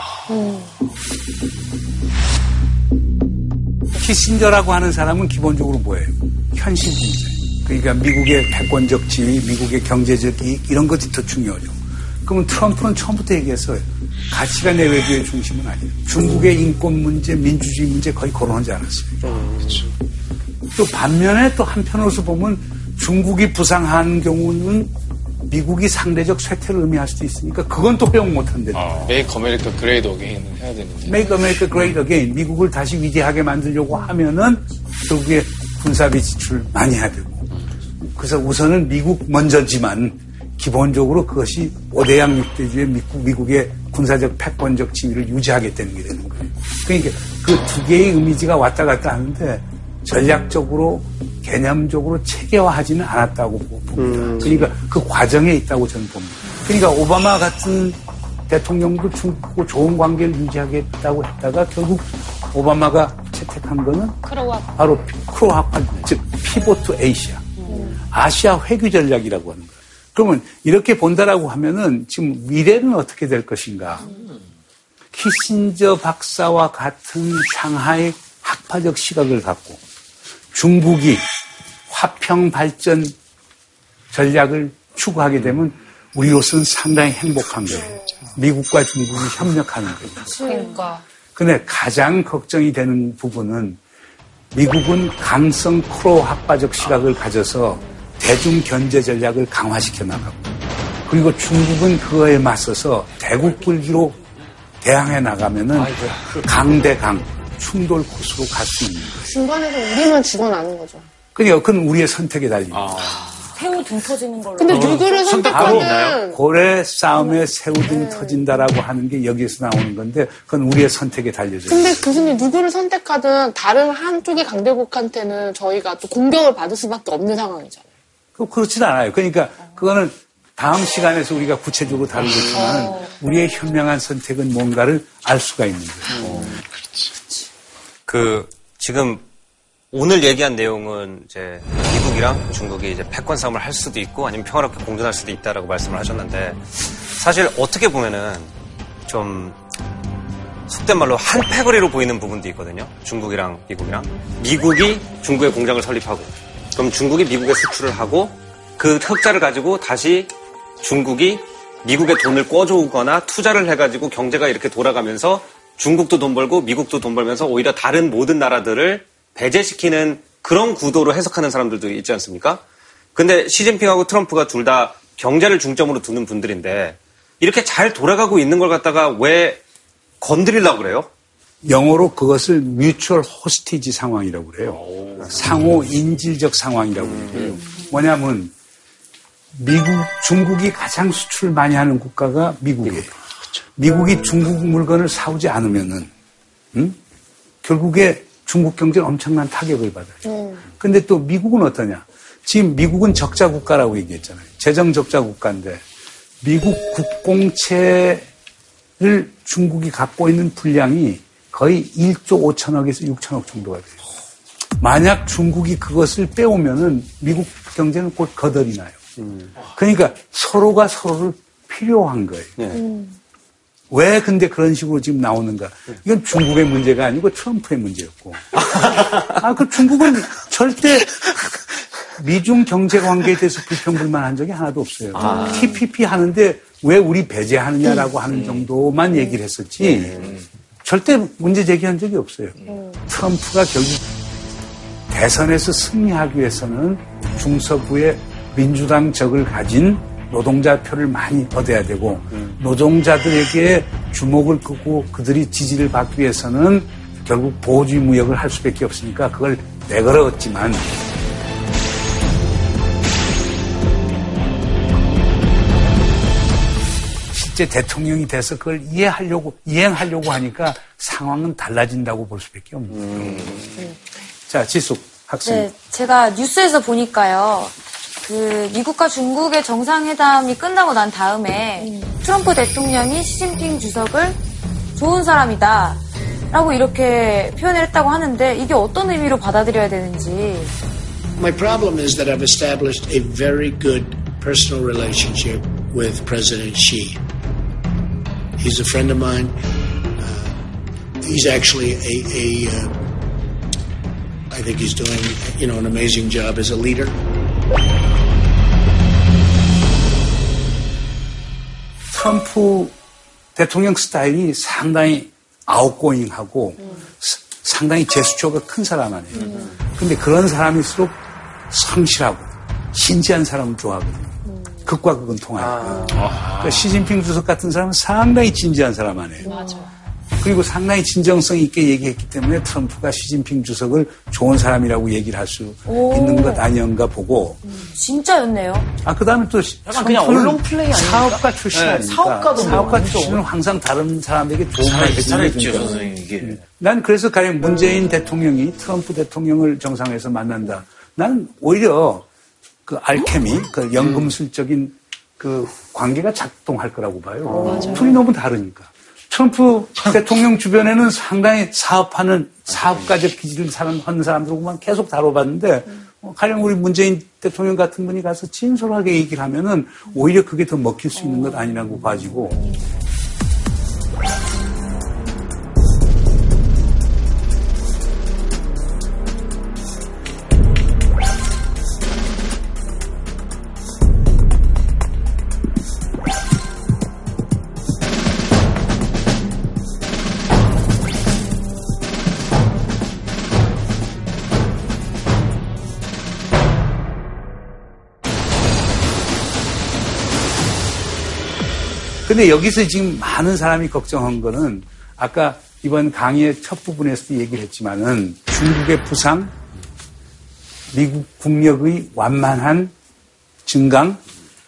키신저라고 하는 사람은 기본적으로 뭐예요? 현실 문제. 그러니까 미국의 패권적 지위, 미국의 경제적 이익 이런 것이 더 중요하죠. 그러면 트럼프는 처음부터 얘기했어요. 가치가 내 외교의 중심은 아니에요. 중국의 인권 문제, 민주주의 문제 거의 거론하지 않았어요. 또 반면에 또 한편으로서 보면 중국이 부상한 경우는 미국이 상대적 쇠퇴를 의미할 수도 있으니까 그건 또 허용 못한대. Make America Great Again을 해야 되는데. Make America Great Again. 미국을 다시 위대하게 만들려고 하면은 결국에 군사비 지출 많이 해야 되고. 그래서 우선은 미국 먼저지만 기본적으로 그것이 5대양 6대주의 미국, 미국의 군사적 패권적 지위를 유지하겠다는 게 되는 거예요. 그러니까 그 두 개의 이미지가 왔다 갔다 하는데 전략적으로 개념적으로 체계화하지는 않았다고 봅니다. 그러니까 그 과정에 있다고 저는 봅니다. 그러니까 오바마 같은 대통령도 중국하고 좋은 관계를 유지하겠다고 했다가 결국 오바마가 채택한 거는 크로아 바로 크로아파, 즉 피보트 에이시아. 아시아 회귀 전략이라고 하는 거예요. 그러면 이렇게 본다라고 하면은 지금 미래는 어떻게 될 것인가? 키신저 박사와 같은 상하이 학파적 시각을 갖고 중국이 화평 발전 전략을 추구하게 되면 우리로서는 상당히 행복한 거예요. 미국과 중국이 협력하는 거예요. 그러니까 근데 가장 걱정이 되는 부분은 미국은 강성 크로 학파적 시각을 가져서 대중 견제 전략을 강화시켜 나가고 그리고 중국은 그거에 맞서서 대국 불기로 대항해 나가면은 강대강 충돌 코스로 갈 수 있는 거예요. 중간에서 우리만 죽어나는 거죠. 그러니까 그건 우리의 선택에 달립니다. 새우 등 터지는 걸로. 근데 누구를 선택하든 고래 싸움에 새우등 터진다라고 하는 게 여기에서 나오는 건데 그건 우리의 선택에 달려져 있어요. 근데 교수님 누구를 선택하든 다른 한쪽의 강대국한테는 저희가 또 공격을 받을 수밖에 없는 상황이잖아요. 그 그렇진 않아요. 그러니까 그거는 다음 시간에서 우리가 구체적으로 다루겠지만 우리의 현명한 선택은 뭔가를 알 수가 있는 거예요. 그 지금 오늘 얘기한 내용은 이제 미국이랑 중국이 이제 패권 싸움을 할 수도 있고 아니면 평화롭게 공존할 수도 있다라고 말씀을 하셨는데 사실 어떻게 보면은 좀 속된 말로 한 패거리로 보이는 부분도 있거든요. 중국이랑 미국이랑 미국이 중국에 공장을 설립하고 그럼 중국이 미국에 수출을 하고 그 흑자를 가지고 다시 중국이 미국에 돈을 꿔주거나 투자를 해가지고 경제가 이렇게 돌아가면서 중국도 돈 벌고 미국도 돈 벌면서 오히려 다른 모든 나라들을 배제시키는 그런 구도로 해석하는 사람들도 있지 않습니까? 근데 시진핑하고 트럼프가 둘 다 경제를 중점으로 두는 분들인데 이렇게 잘 돌아가고 있는 걸 갖다가 왜 건드리려고 그래요? 영어로 그것을 뮤추얼 호스티지 상황이라고 그래요. 상호 인질적 상황이라고 그래요. 뭐냐면 미국, 중국이 가장 수출을 많이 하는 국가가 미국이에요. 미국 이 중국 물건을 사오지 않으면은 음? 결국에 중국 경제는 엄청난 타격을 받아요. 근데 또 미국은 어떠냐? 지금 미국은 적자 국가라고 얘기했잖아요. 재정 적자 국가인데 미국 국공채를 중국이 갖고 있는 분량이 거의 1조 5천억에서 6천억 정도가 돼요. 만약 중국이 그것을 빼오면은 미국 경제는 곧 거덜이 나요. 그러니까 서로가 서로를 필요한 거예요. 왜 근데 그런 식으로 지금 나오는가? 이건 중국의 문제가 아니고 트럼프의 문제였고. 아, 그 중국은 절대 미중 경제 관계에 대해서 불평불만 한 적이 하나도 없어요. 아. TPP 하는데 왜 우리 배제하느냐라고 하는 정도만 얘기를 했었지. 절대 문제 제기한 적이 없어요. 트럼프가 결국 대선에서 승리하기 위해서는 중서부의 민주당 적을 가진 노동자 표를 많이 얻어야 되고 노동자들에게 주목을 끄고 그들이 지지를 받기 위해서는 결국 보호주의 무역을 할 수밖에 없으니까 그걸 내걸었지만 실제 대통령이 돼서 그걸 이해하려고 이행하려고 하니까 상황은 달라진다고 볼 수밖에 없는 거예요. 자, 지숙 학생. 네, 제가 뉴스에서 보니까요. 그 미국과 중국의 정상회담이 끝나고 난 다음에 트럼프 대통령이 시진핑 주석을 좋은 사람이다. 라고 이렇게 표현을 했다고 하는데 이게 어떤 의미로 받아들여야 되는지. My problem is that I've established a very good personal relationship with President Xi. He's a friend of mine. Uh, he's actually a, a uh, I think he's doing, you know, an amazing job as a leader. 트럼프 대통령 스타일이 상당히 아웃고잉하고 사- 상당히 제스처가 큰 사람 아니에요. 근데 그런 사람일수록 성실하고 신지한 사람을 좋아하거든요. 극과 극은 통하니까. 그러니까 시진핑 주석 같은 사람은 상당히 진지한 사람 아니에요. 그리고 상당히 진정성 있게 얘기했기 때문에 트럼프가 시진핑 주석을 좋은 사람이라고 얘기를 할수 오. 있는 것 아니었가 보고 진짜였네요. 아, 그 다음에 또 약간 그냥 언론 플레이 아닙니까? 사업가 출신 네, 아닙니까? 사업가도 뭐 사업가. 출신은 항상 다른 사람에게 도움을 살아있- 해주는 살아있죠, 거니까. 선생님, 이게. 음. 난 그래서 가령 문재인 대통령이 트럼프 대통령을 정상에서 만난다. 난 오히려 그 알케미, 그 연금술적인 그 관계가 작동할 거라고 봐요. 둘이 너무 다르니까. 트럼프 대통령 주변에는 상당히 사업하는 사업가적 기질을 사는 하는 사람들하고만 계속 다뤄봤는데 어, 가령 우리 문재인 대통령 같은 분이 가서 진솔하게 얘기를 하면은 오히려 그게 더 먹힐 수 있는 것 아니라고 봐지고 근데 여기서 지금 많은 사람이 걱정한 거는 아까 이번 강의의 첫 부분에서도 얘기를 했지만은 중국의 부상, 미국 국력의 완만한 증강,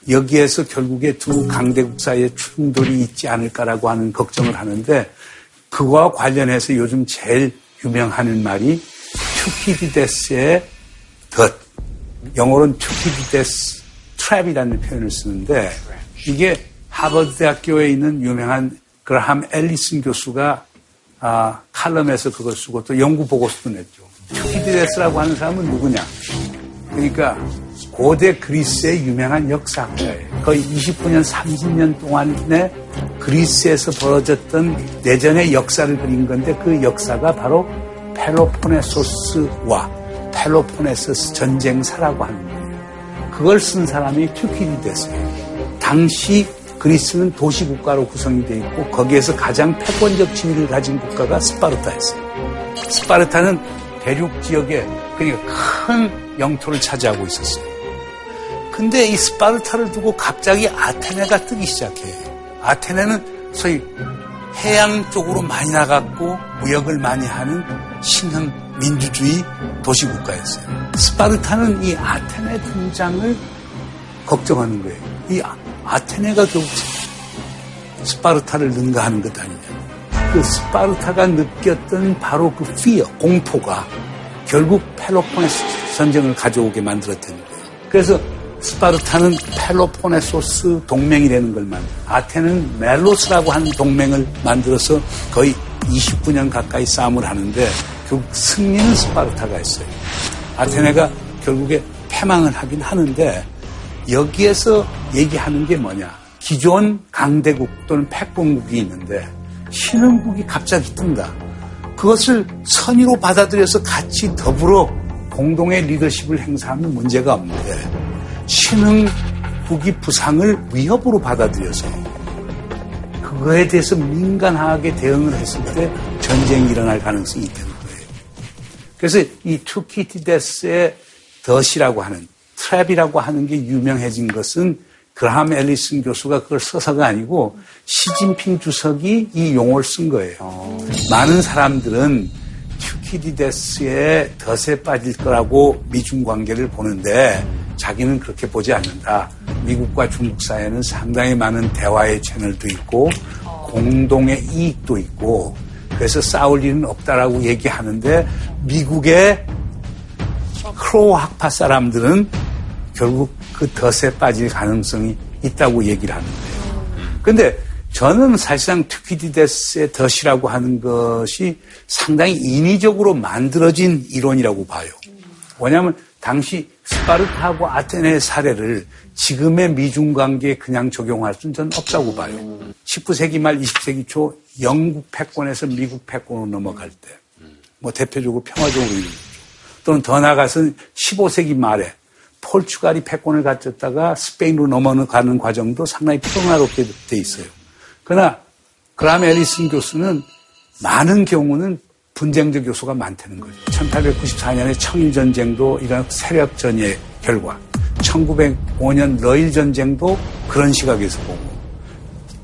여기에서 결국에 두 강대국 사이에 충돌이 있지 않을까라고 하는 걱정을 하는데 그와 관련해서 요즘 제일 유명하는 말이 튜키디데스의 덫. 영어로는 튜키디데스 트랩이라는 표현을 쓰는데 이게 하버드 대학교에 있는 유명한 그라함 앨리슨 교수가 아, 칼럼에서 그걸 쓰고 또 연구 보고서도 냈죠. 튜키디데스라고 하는 사람은 누구냐? 그러니까 고대 그리스의 유명한 역사학자예요. 거의 29년, 30년 동안에 그리스에서 벌어졌던 내전의 역사를 그린 건데 그 역사가 바로 펠로포네소스와 펠로포네소스 전쟁사라고 하는 거예요. 그걸 쓴 사람이 튜키디데스예요. 당시 그리스는 도시 국가로 구성이 되어 있고 거기에서 가장 패권적 지위를 가진 국가가 스파르타였어요. 스파르타는 대륙 지역에 그러니까 큰 영토를 차지하고 있었어요. 근데 이 스파르타를 두고 갑자기 아테네가 뜨기 시작해. 아테네는 소위 해양 쪽으로 많이 나갔고 무역을 많이 하는 신흥 민주주의 도시 국가였어요. 스파르타는 이 아테네 등장을 걱정하는 거예요. 이 아- 아테네가 결국 스파르타를 능가하는 것 아니냐. 그 스파르타가 느꼈던 바로 그 fear, 공포가 결국 펠로포네스 전쟁을 가져오게 만들었다는 거예요. 그래서 스파르타는 펠로포네소스 동맹이 되는 걸 만들, 아테네는 멜로스라고 하는 동맹을 만들어서 거의 29년 가까이 싸움을 하는데 결국 승리는 스파르타가 했어요. 아테네가 결국에 패망을 하긴 하는데 여기에서 얘기하는 게 뭐냐. 기존 강대국 또는 패권국이 있는데 신흥국이 갑자기 뜬다. 그것을 선의로 받아들여서 같이 더불어 공동의 리더십을 행사하면 문제가 없는데 신흥국이 부상을 위협으로 받아들여서 그거에 대해서 민감하게 대응을 했을 때 전쟁이 일어날 가능성이 있다는 거예요. 그래서 이 투키티데스의 덫이라고 하는 trap이라고 하는 게 유명해진 것은 그라함 앨리슨 교수가 그걸 써서가 아니고 시진핑 주석이 이 용어를 쓴 거예요. 많은 사람들은 튜키디데스의 덫에 빠질 거라고 미중 관계를 보는데 자기는 그렇게 보지 않는다. 미국과 중국 사이에는 상당히 많은 대화의 채널도 있고 공동의 이익도 있고 그래서 싸울 일은 없다라고 얘기하는데 미국의 프로 학파 사람들은 결국 그 덫에 빠질 가능성이 있다고 얘기를 하는데요. 근데 저는 사실상 튜키디데스의 덫이라고 하는 것이 상당히 인위적으로 만들어진 이론이라고 봐요. 왜냐하면 당시 스파르타하고 아테네의 사례를 지금의 미중 관계에 그냥 적용할 수는 저는 없다고 봐요. 19세기 말 20세기 초 영국 패권에서 미국 패권으로 넘어갈 때, 뭐 대표적으로 평화적으로. 또는 더 나아가서는 15세기 말에 포르투갈이 패권을 갖췄다가 스페인으로 넘어가는 과정도 상당히 평화롭게 돼 있어요. 그러나 그람 에리슨 교수는 많은 경우는 분쟁적 요소가 많다는 거죠. 1894년에 청일 전쟁도 이런 세력전의 결과, 1905년 러일 전쟁도 그런 시각에서 보고,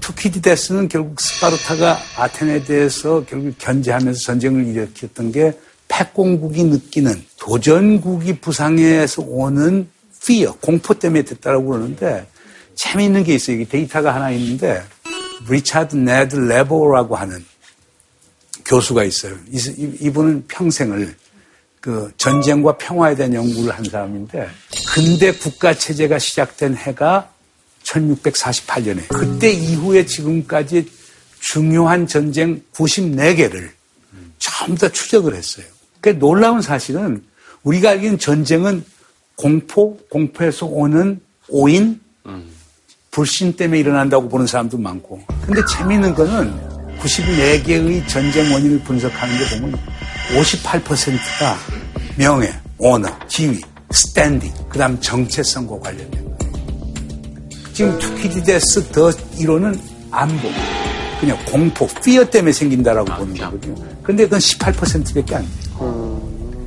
투키디데스는 결국 스파르타가 아테네에 대해서 결국 견제하면서 전쟁을 일으켰던 게 패공국이 느끼는 도전국이 부상해서 오는 fear, 공포 때문에 됐다고 그러는데 재미있는 게 있어요. 이게 데이터가 하나 있는데 리차드 네드 레버라고 하는 교수가 있어요. 이분은 평생을 그 전쟁과 평화에 대한 연구를 한 사람인데 근대 국가 체제가 시작된 해가 1648년에 그때 이후에 지금까지 중요한 전쟁 94개를 전부 다 추적을 했어요. 그 놀라운 사실은 우리가 알기는 전쟁은 공포, 공포에서 오는 오인, 불신 때문에 일어난다고 보는 사람도 많고. 근데 재미있는 거는 94개의 전쟁 원인을 분석하는 게 보면 58%가 명예, honor, 지위, standing, 그 다음 정체성과 관련된 거예요. 지금 투키디데스 덫 이론은 안보, 그냥 공포, fear 때문에 생긴다라고 보는 거거든요. 근데 그건 18%밖에 안 돼요.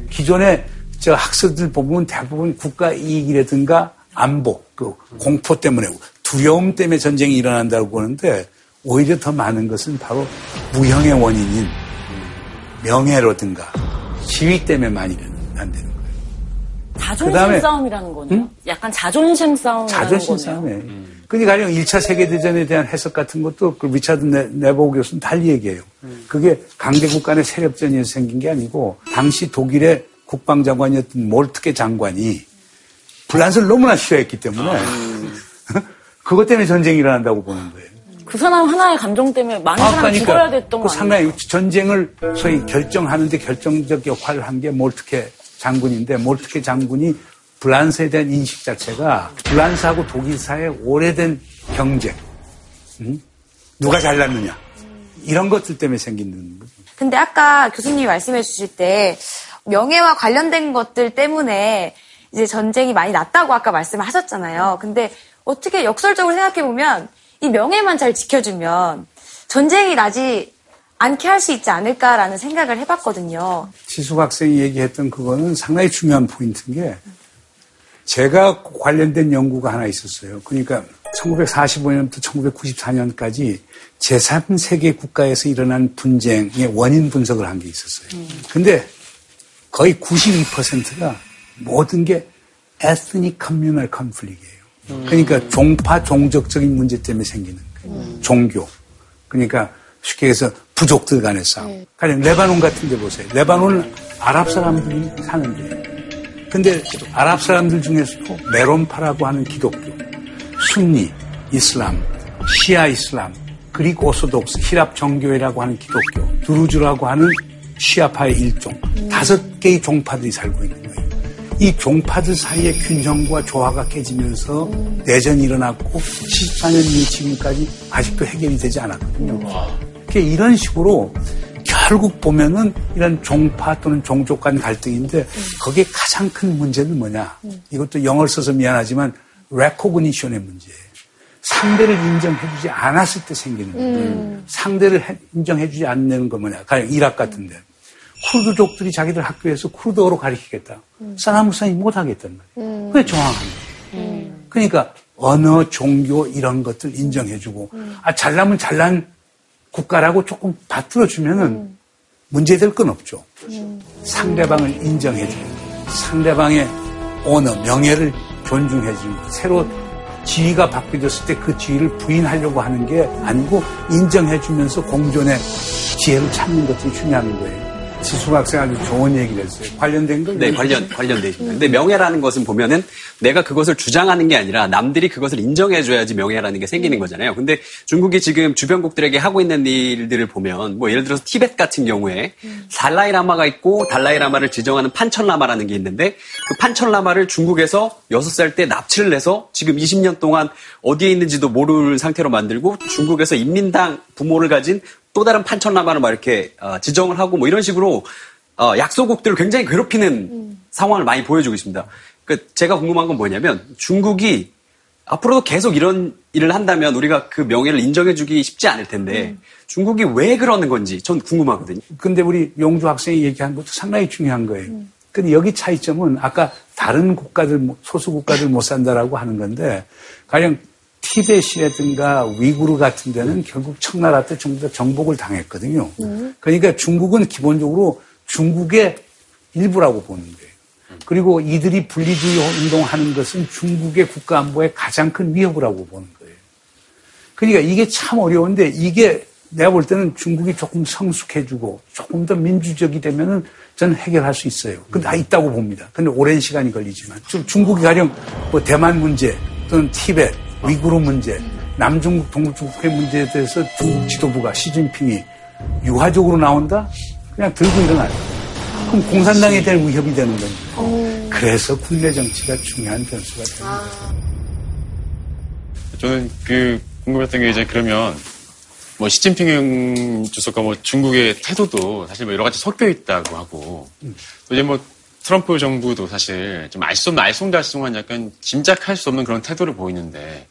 기존에 저 학생들 보면 대부분 국가 이익이라든가 안보, 그 공포 때문에 두려움 때문에 전쟁이 일어난다고 보는데 오히려 더 많은 것은 바로 무형의 원인인 명예라든가 지위 때문에 많이 일어난다는 거예요. 자존심 그다음에 싸움이라는 거네요. 응? 약간 자존심 싸움이라는 자존심. 싸움에. 음. 그러니까 가령 1차 세계대전에 대한 해석 같은 것도 그 리차드 네, 버우 교수는 달리 얘기해요. 음. 그게 강대국 간의 세력전이어서 생긴 게 아니고 당시 독일의 국방장관이었던 몰트게 장관이 불란서를 너무나 싫어했기 때문에 아. 그것 때문에 전쟁이 일어난다고 보는 거예요. 그 사람 하나의 감정 때문에 많은 아, 사람이 그러니까 죽어야 됐던 그거 상당히? 전쟁을 소위 결정하는데 결정적 역할을 한 게 몰트케 장군인데 몰트케 장군이 불란서에 대한 인식 자체가 불란서하고 독일 사이의 오래된 경쟁, 응? 누가 잘났느냐 이런 것들 때문에 생기는 거죠. 근데 아까 교수님이 말씀해 주실 때 명예와 관련된 것들 때문에 이제 전쟁이 많이 났다고 아까 말씀을 하셨잖아요. 근데 어떻게 역설적으로 생각해 보면 이 명예만 잘 지켜주면 전쟁이 나지 않게 할 수 있지 않을까라는 생각을 해봤거든요. 지숙 학생이 얘기했던 그거는 상당히 중요한 포인트인 게 제가 관련된 연구가 하나 있었어요. 그러니까 1945년부터 1994년까지 제3세계 국가에서 일어난 분쟁의 원인 분석을 한 게 있었어요. 근데 거의 92%가 모든 게 ethnic communal conflict이에요. 그러니까 종파 종족적인 문제 때문에 생기는 거예요. 종교. 그러니까 쉽게 해서 부족들 간의 싸움. 가령 레바논 같은 데 보세요. 레바논은 아랍 사람들이 사는데 근데 아랍 사람들 중에서도 메론파라고 하는 기독교, 순니, 이슬람, 시아 이슬람, 그리고 오소독스, 히랍 정교회라고 하는 기독교, 두루즈라고 하는 시아파의 일종, 다섯 개의 종파들이 살고 있는 거예요. 이 종파들 사이의 균형과 조화가 깨지면서 내전이 일어났고 74년 이후 지금까지 아직도 해결이 되지 않았거든요. 그러니까 이런 식으로 결국 보면은 이런 종파 또는 종족 간 갈등인데 거기에 가장 큰 문제는 뭐냐? 이것도 영어를 써서 미안하지만 recognition의 문제예요. 상대를 인정해주지 않았을 때 생기는. 음. 상대를 해- 인정해주지 않는 거 뭐냐? 가령 이락 같은데 쿠르드족들이 자기들 학교에서 쿠르드어로 가르치겠다. 사람 무사히 못하겠단 말이에요. 음. 그게 정황한 거예요. 그러니까 언어, 종교 이런 것들 인정해주고 아 잘나면 잘난 국가라고 조금 받들어주면은 문제될 건 없죠. 상대방을 인정해주고 상대방의 언어, 명예를 존중해주고 새로 지위가 바뀌어졌을 때 그 지위를 부인하려고 하는 게 아니고 인정해주면서 공존의 지혜를 찾는 것들이 중요한 거예요. 지수 학생 아주 좋은 얘기를 했어요. 관련된 걸? 네, 관련, 관련돼 있습니다. 근데 명예라는 것은 보면은 내가 그것을 주장하는 게 아니라 남들이 그것을 인정해줘야지 명예라는 게 생기는 거잖아요. 근데 중국이 지금 주변국들에게 하고 있는 일들을 보면 뭐 예를 들어서 티벳 같은 경우에 달라이라마가 있고 달라이라마를 지정하는 판철라마라는 게 있는데 그 판철라마를 중국에서 6살 때 납치를 해서 지금 20년 동안 어디에 있는지도 모를 상태로 만들고 중국에서 인민당 부모를 가진 또 다른 판천라마를 막 이렇게 어, 지정을 하고 뭐 이런 식으로 어, 약소국들을 굉장히 괴롭히는 상황을 많이 보여주고 있습니다. 그 제가 궁금한 건 뭐냐면 중국이 앞으로도 계속 이런 일을 한다면 우리가 그 명예를 인정해주기 쉽지 않을 텐데 중국이 왜 그러는 건지 전 궁금하거든요. 근데 우리 용주 학생이 얘기한 것도 상당히 중요한 거예요. 근데 여기 차이점은 아까 다른 국가들, 소수 국가들 못 산다라고 하는 건데, 가령 티벳이라든가 위구르 같은 데는 결국 청나라 때 전부 다 정복을 당했거든요. 그러니까 중국은 기본적으로 중국의 일부라고 보는 거예요. 그리고 이들이 분리주의 운동하는 것은 중국의 국가 안보에 가장 큰 위협이라고 보는 거예요. 그러니까 이게 참 어려운데 이게 내가 볼 때는 중국이 조금 성숙해지고 조금 더 민주적이 되면은 저는 해결할 수 있어요. 근데 다 있다고 봅니다. 근데 오랜 시간이 걸리지만. 좀 중국이 가령 뭐 대만 문제 또는 티벳, 위구르 문제, 남중국, 동중국해 문제에 대해서 중국 지도부가 시진핑이 유화적으로 나온다? 그냥 들고 일어나요. 그럼 공산당에 대한 위협이 되는 거죠. 그래서 국내 정치가 중요한 변수가 됩니다. 저는 그 궁금했던 게 이제 그러면 뭐 시진핑 주석과 뭐 중국의 태도도 사실 뭐 여러 가지 섞여 있다고 하고 또 이제 뭐 트럼프 정부도 사실 좀 알수 없는 알쏭달쏭한 약간 짐작할 수 없는 그런 태도를 보이는데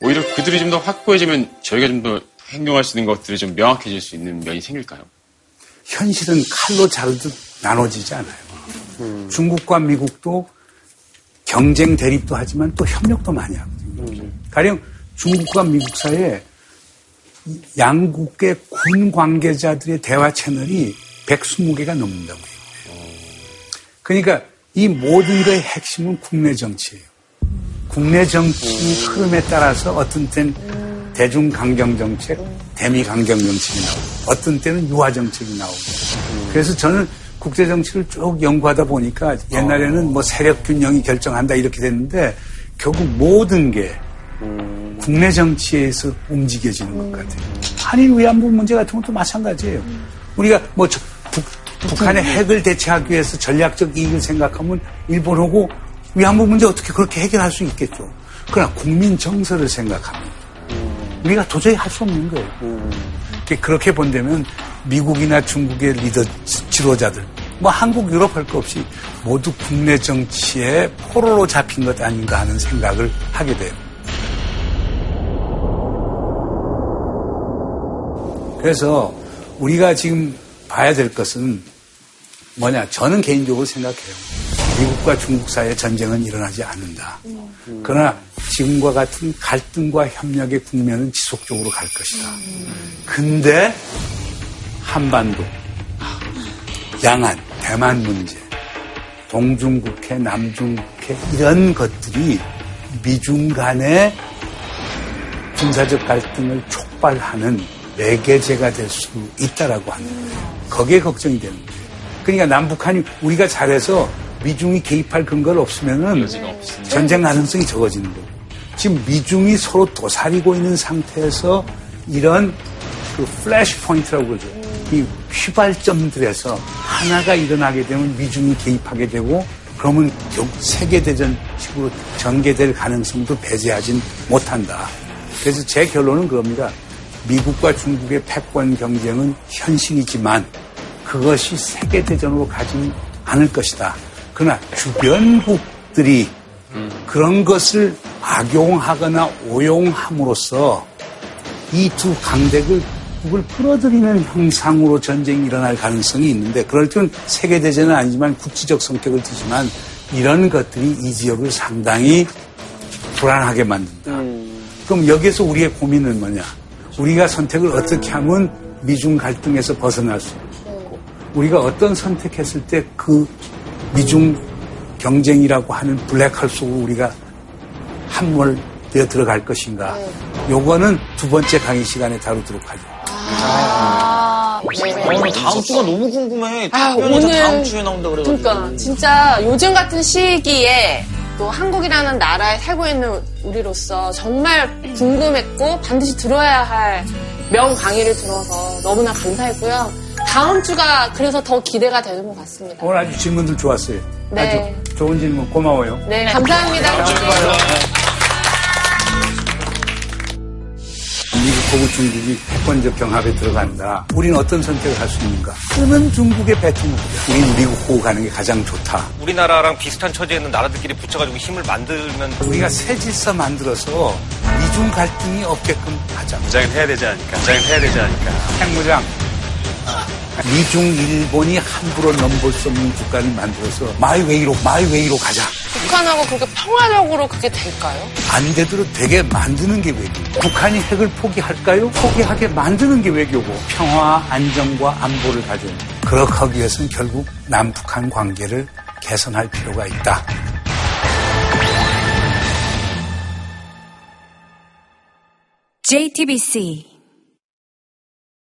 오히려 그들이 좀 더 확고해지면 저희가 좀 더 행동할 수 있는 것들이 좀 명확해질 수 있는 면이 생길까요? 현실은 칼로 자르듯 나눠지지 않아요. 중국과 미국도 경쟁 대립도 하지만 또 협력도 많이 하거든요. 가령 중국과 미국 사이에 양국의 군 관계자들의 대화 채널이 120개가 넘는다고 해요. 그러니까 이 모든 것의 핵심은 국내 정치예요. 국내 정치 흐름에 따라서 어떤 때는 대중 강경 정책, 대미 강경 정책이 나오고 어떤 때는 유화 정책이 나오고 그래서 저는 국제 정치를 쭉 연구하다 보니까 옛날에는 뭐 세력 균형이 결정한다 이렇게 됐는데 결국 모든 게 국내 정치에서 움직여지는 것 같아요. 한일 위안부 문제 같은 것도 마찬가지예요. 우리가 뭐 저, 북, 북한의 핵을 대체하기 위해서 전략적 이익을 생각하면 일본하고 위안부 문제 어떻게 그렇게 해결할 수 있겠죠. 그러나 국민 정서를 생각하면 우리가 도저히 할 수 없는 거예요. 그렇게 본다면 미국이나 중국의 리더 지도자들, 뭐 한국, 유럽 할 거 없이 모두 국내 정치에 포로로 잡힌 것 아닌가 하는 생각을 하게 돼요. 그래서 우리가 지금 봐야 될 것은 뭐냐? 저는 개인적으로 생각해요. 미국과 중국 사이에 전쟁은 일어나지 않는다. 그러나 지금과 같은 갈등과 협력의 국면은 지속적으로 갈 것이다. 근데 한반도, 양안, 대만 문제, 동중국해, 남중국해 이런 것들이 미중 간의 군사적 갈등을 촉발하는 매개제가 될 수 있다라고 하는 거예요. 거기에 걱정이 되는 거예요. 그러니까 남북한이 우리가 잘해서 미중이 개입할 근거가 없으면은 전쟁 가능성이 적어지는 거고 지금 미중이 서로 도사리고 있는 상태에서 이런 그 flash point라고 그러죠. 이 휘발점들에서 하나가 일어나게 되면 미중이 개입하게 되고 그러면 세계대전식으로 전개될 가능성도 배제하진 못한다. 그래서 제 결론은 그겁니다. 미국과 중국의 패권 경쟁은 현실이지만 그것이 세계대전으로 가지는 않을 것이다. 그러나 주변국들이 그런 것을 악용하거나 오용함으로써 이 두 강대국을 끌어들이는 형상으로 전쟁이 일어날 가능성이 있는데 그럴 때는 세계대전은 아니지만 국지적 성격을 띠지만 이런 것들이 이 지역을 상당히 불안하게 만든다. 그럼 여기에서 우리의 고민은 뭐냐? 우리가 선택을 어떻게 하면 미중 갈등에서 벗어날 수 있고 우리가 어떤 선택했을 때 그 미중 경쟁이라고 하는 블랙홀 속으로 우리가 함몰되어 들어갈 것인가 요거는 두 번째 강의 시간에 다루도록 하죠. 아, 어, 나 다음 주가 너무 궁금해. 아, 오늘 오늘- 다음 주에 나온다 그래가지고. 그러니까 진짜 요즘 같은 시기에 또 한국이라는 나라에 살고 있는 우리로서 정말 궁금했고 반드시 들어야 할 명 강의를 들어서 너무나 감사했고요. 다음 주가 그래서 더 기대가 되는 것 같습니다. 오늘 아주 질문들 좋았어요. 네. 아주 좋은 질문 고마워요. 네, 감사합니다. 미국 보고 중국이 패권적 경합에 들어간다. 우리는 어떤 선택을 할 수 있는가? 그러면 중국의 배팅을 우리는 미국 보고 가는 게 가장 좋다. 우리나라랑 비슷한 처지에 있는 나라들끼리 붙여가지고 힘을 만들면 우리가 새 질서 만들어서 미중 갈등이 없게끔 하자. 무장을 해야 되지 않을까? 무장을 해야 되지 않을까? 핵무장. 미중 일본이 함부로 넘볼 수 없는 국가를 만들어서 마이웨이로 마이웨이로 가자. 북한하고 그렇게 평화적으로 그게 될까요? 안 되도록 되게 만드는 게 외교. 북한이 핵을 포기할까요? 포기하게 만드는 게 외교고 평화, 안정과 안보를 가져오는. 그렇게 하기 위해서는 결국 남북한 관계를 개선할 필요가 있다. JTBC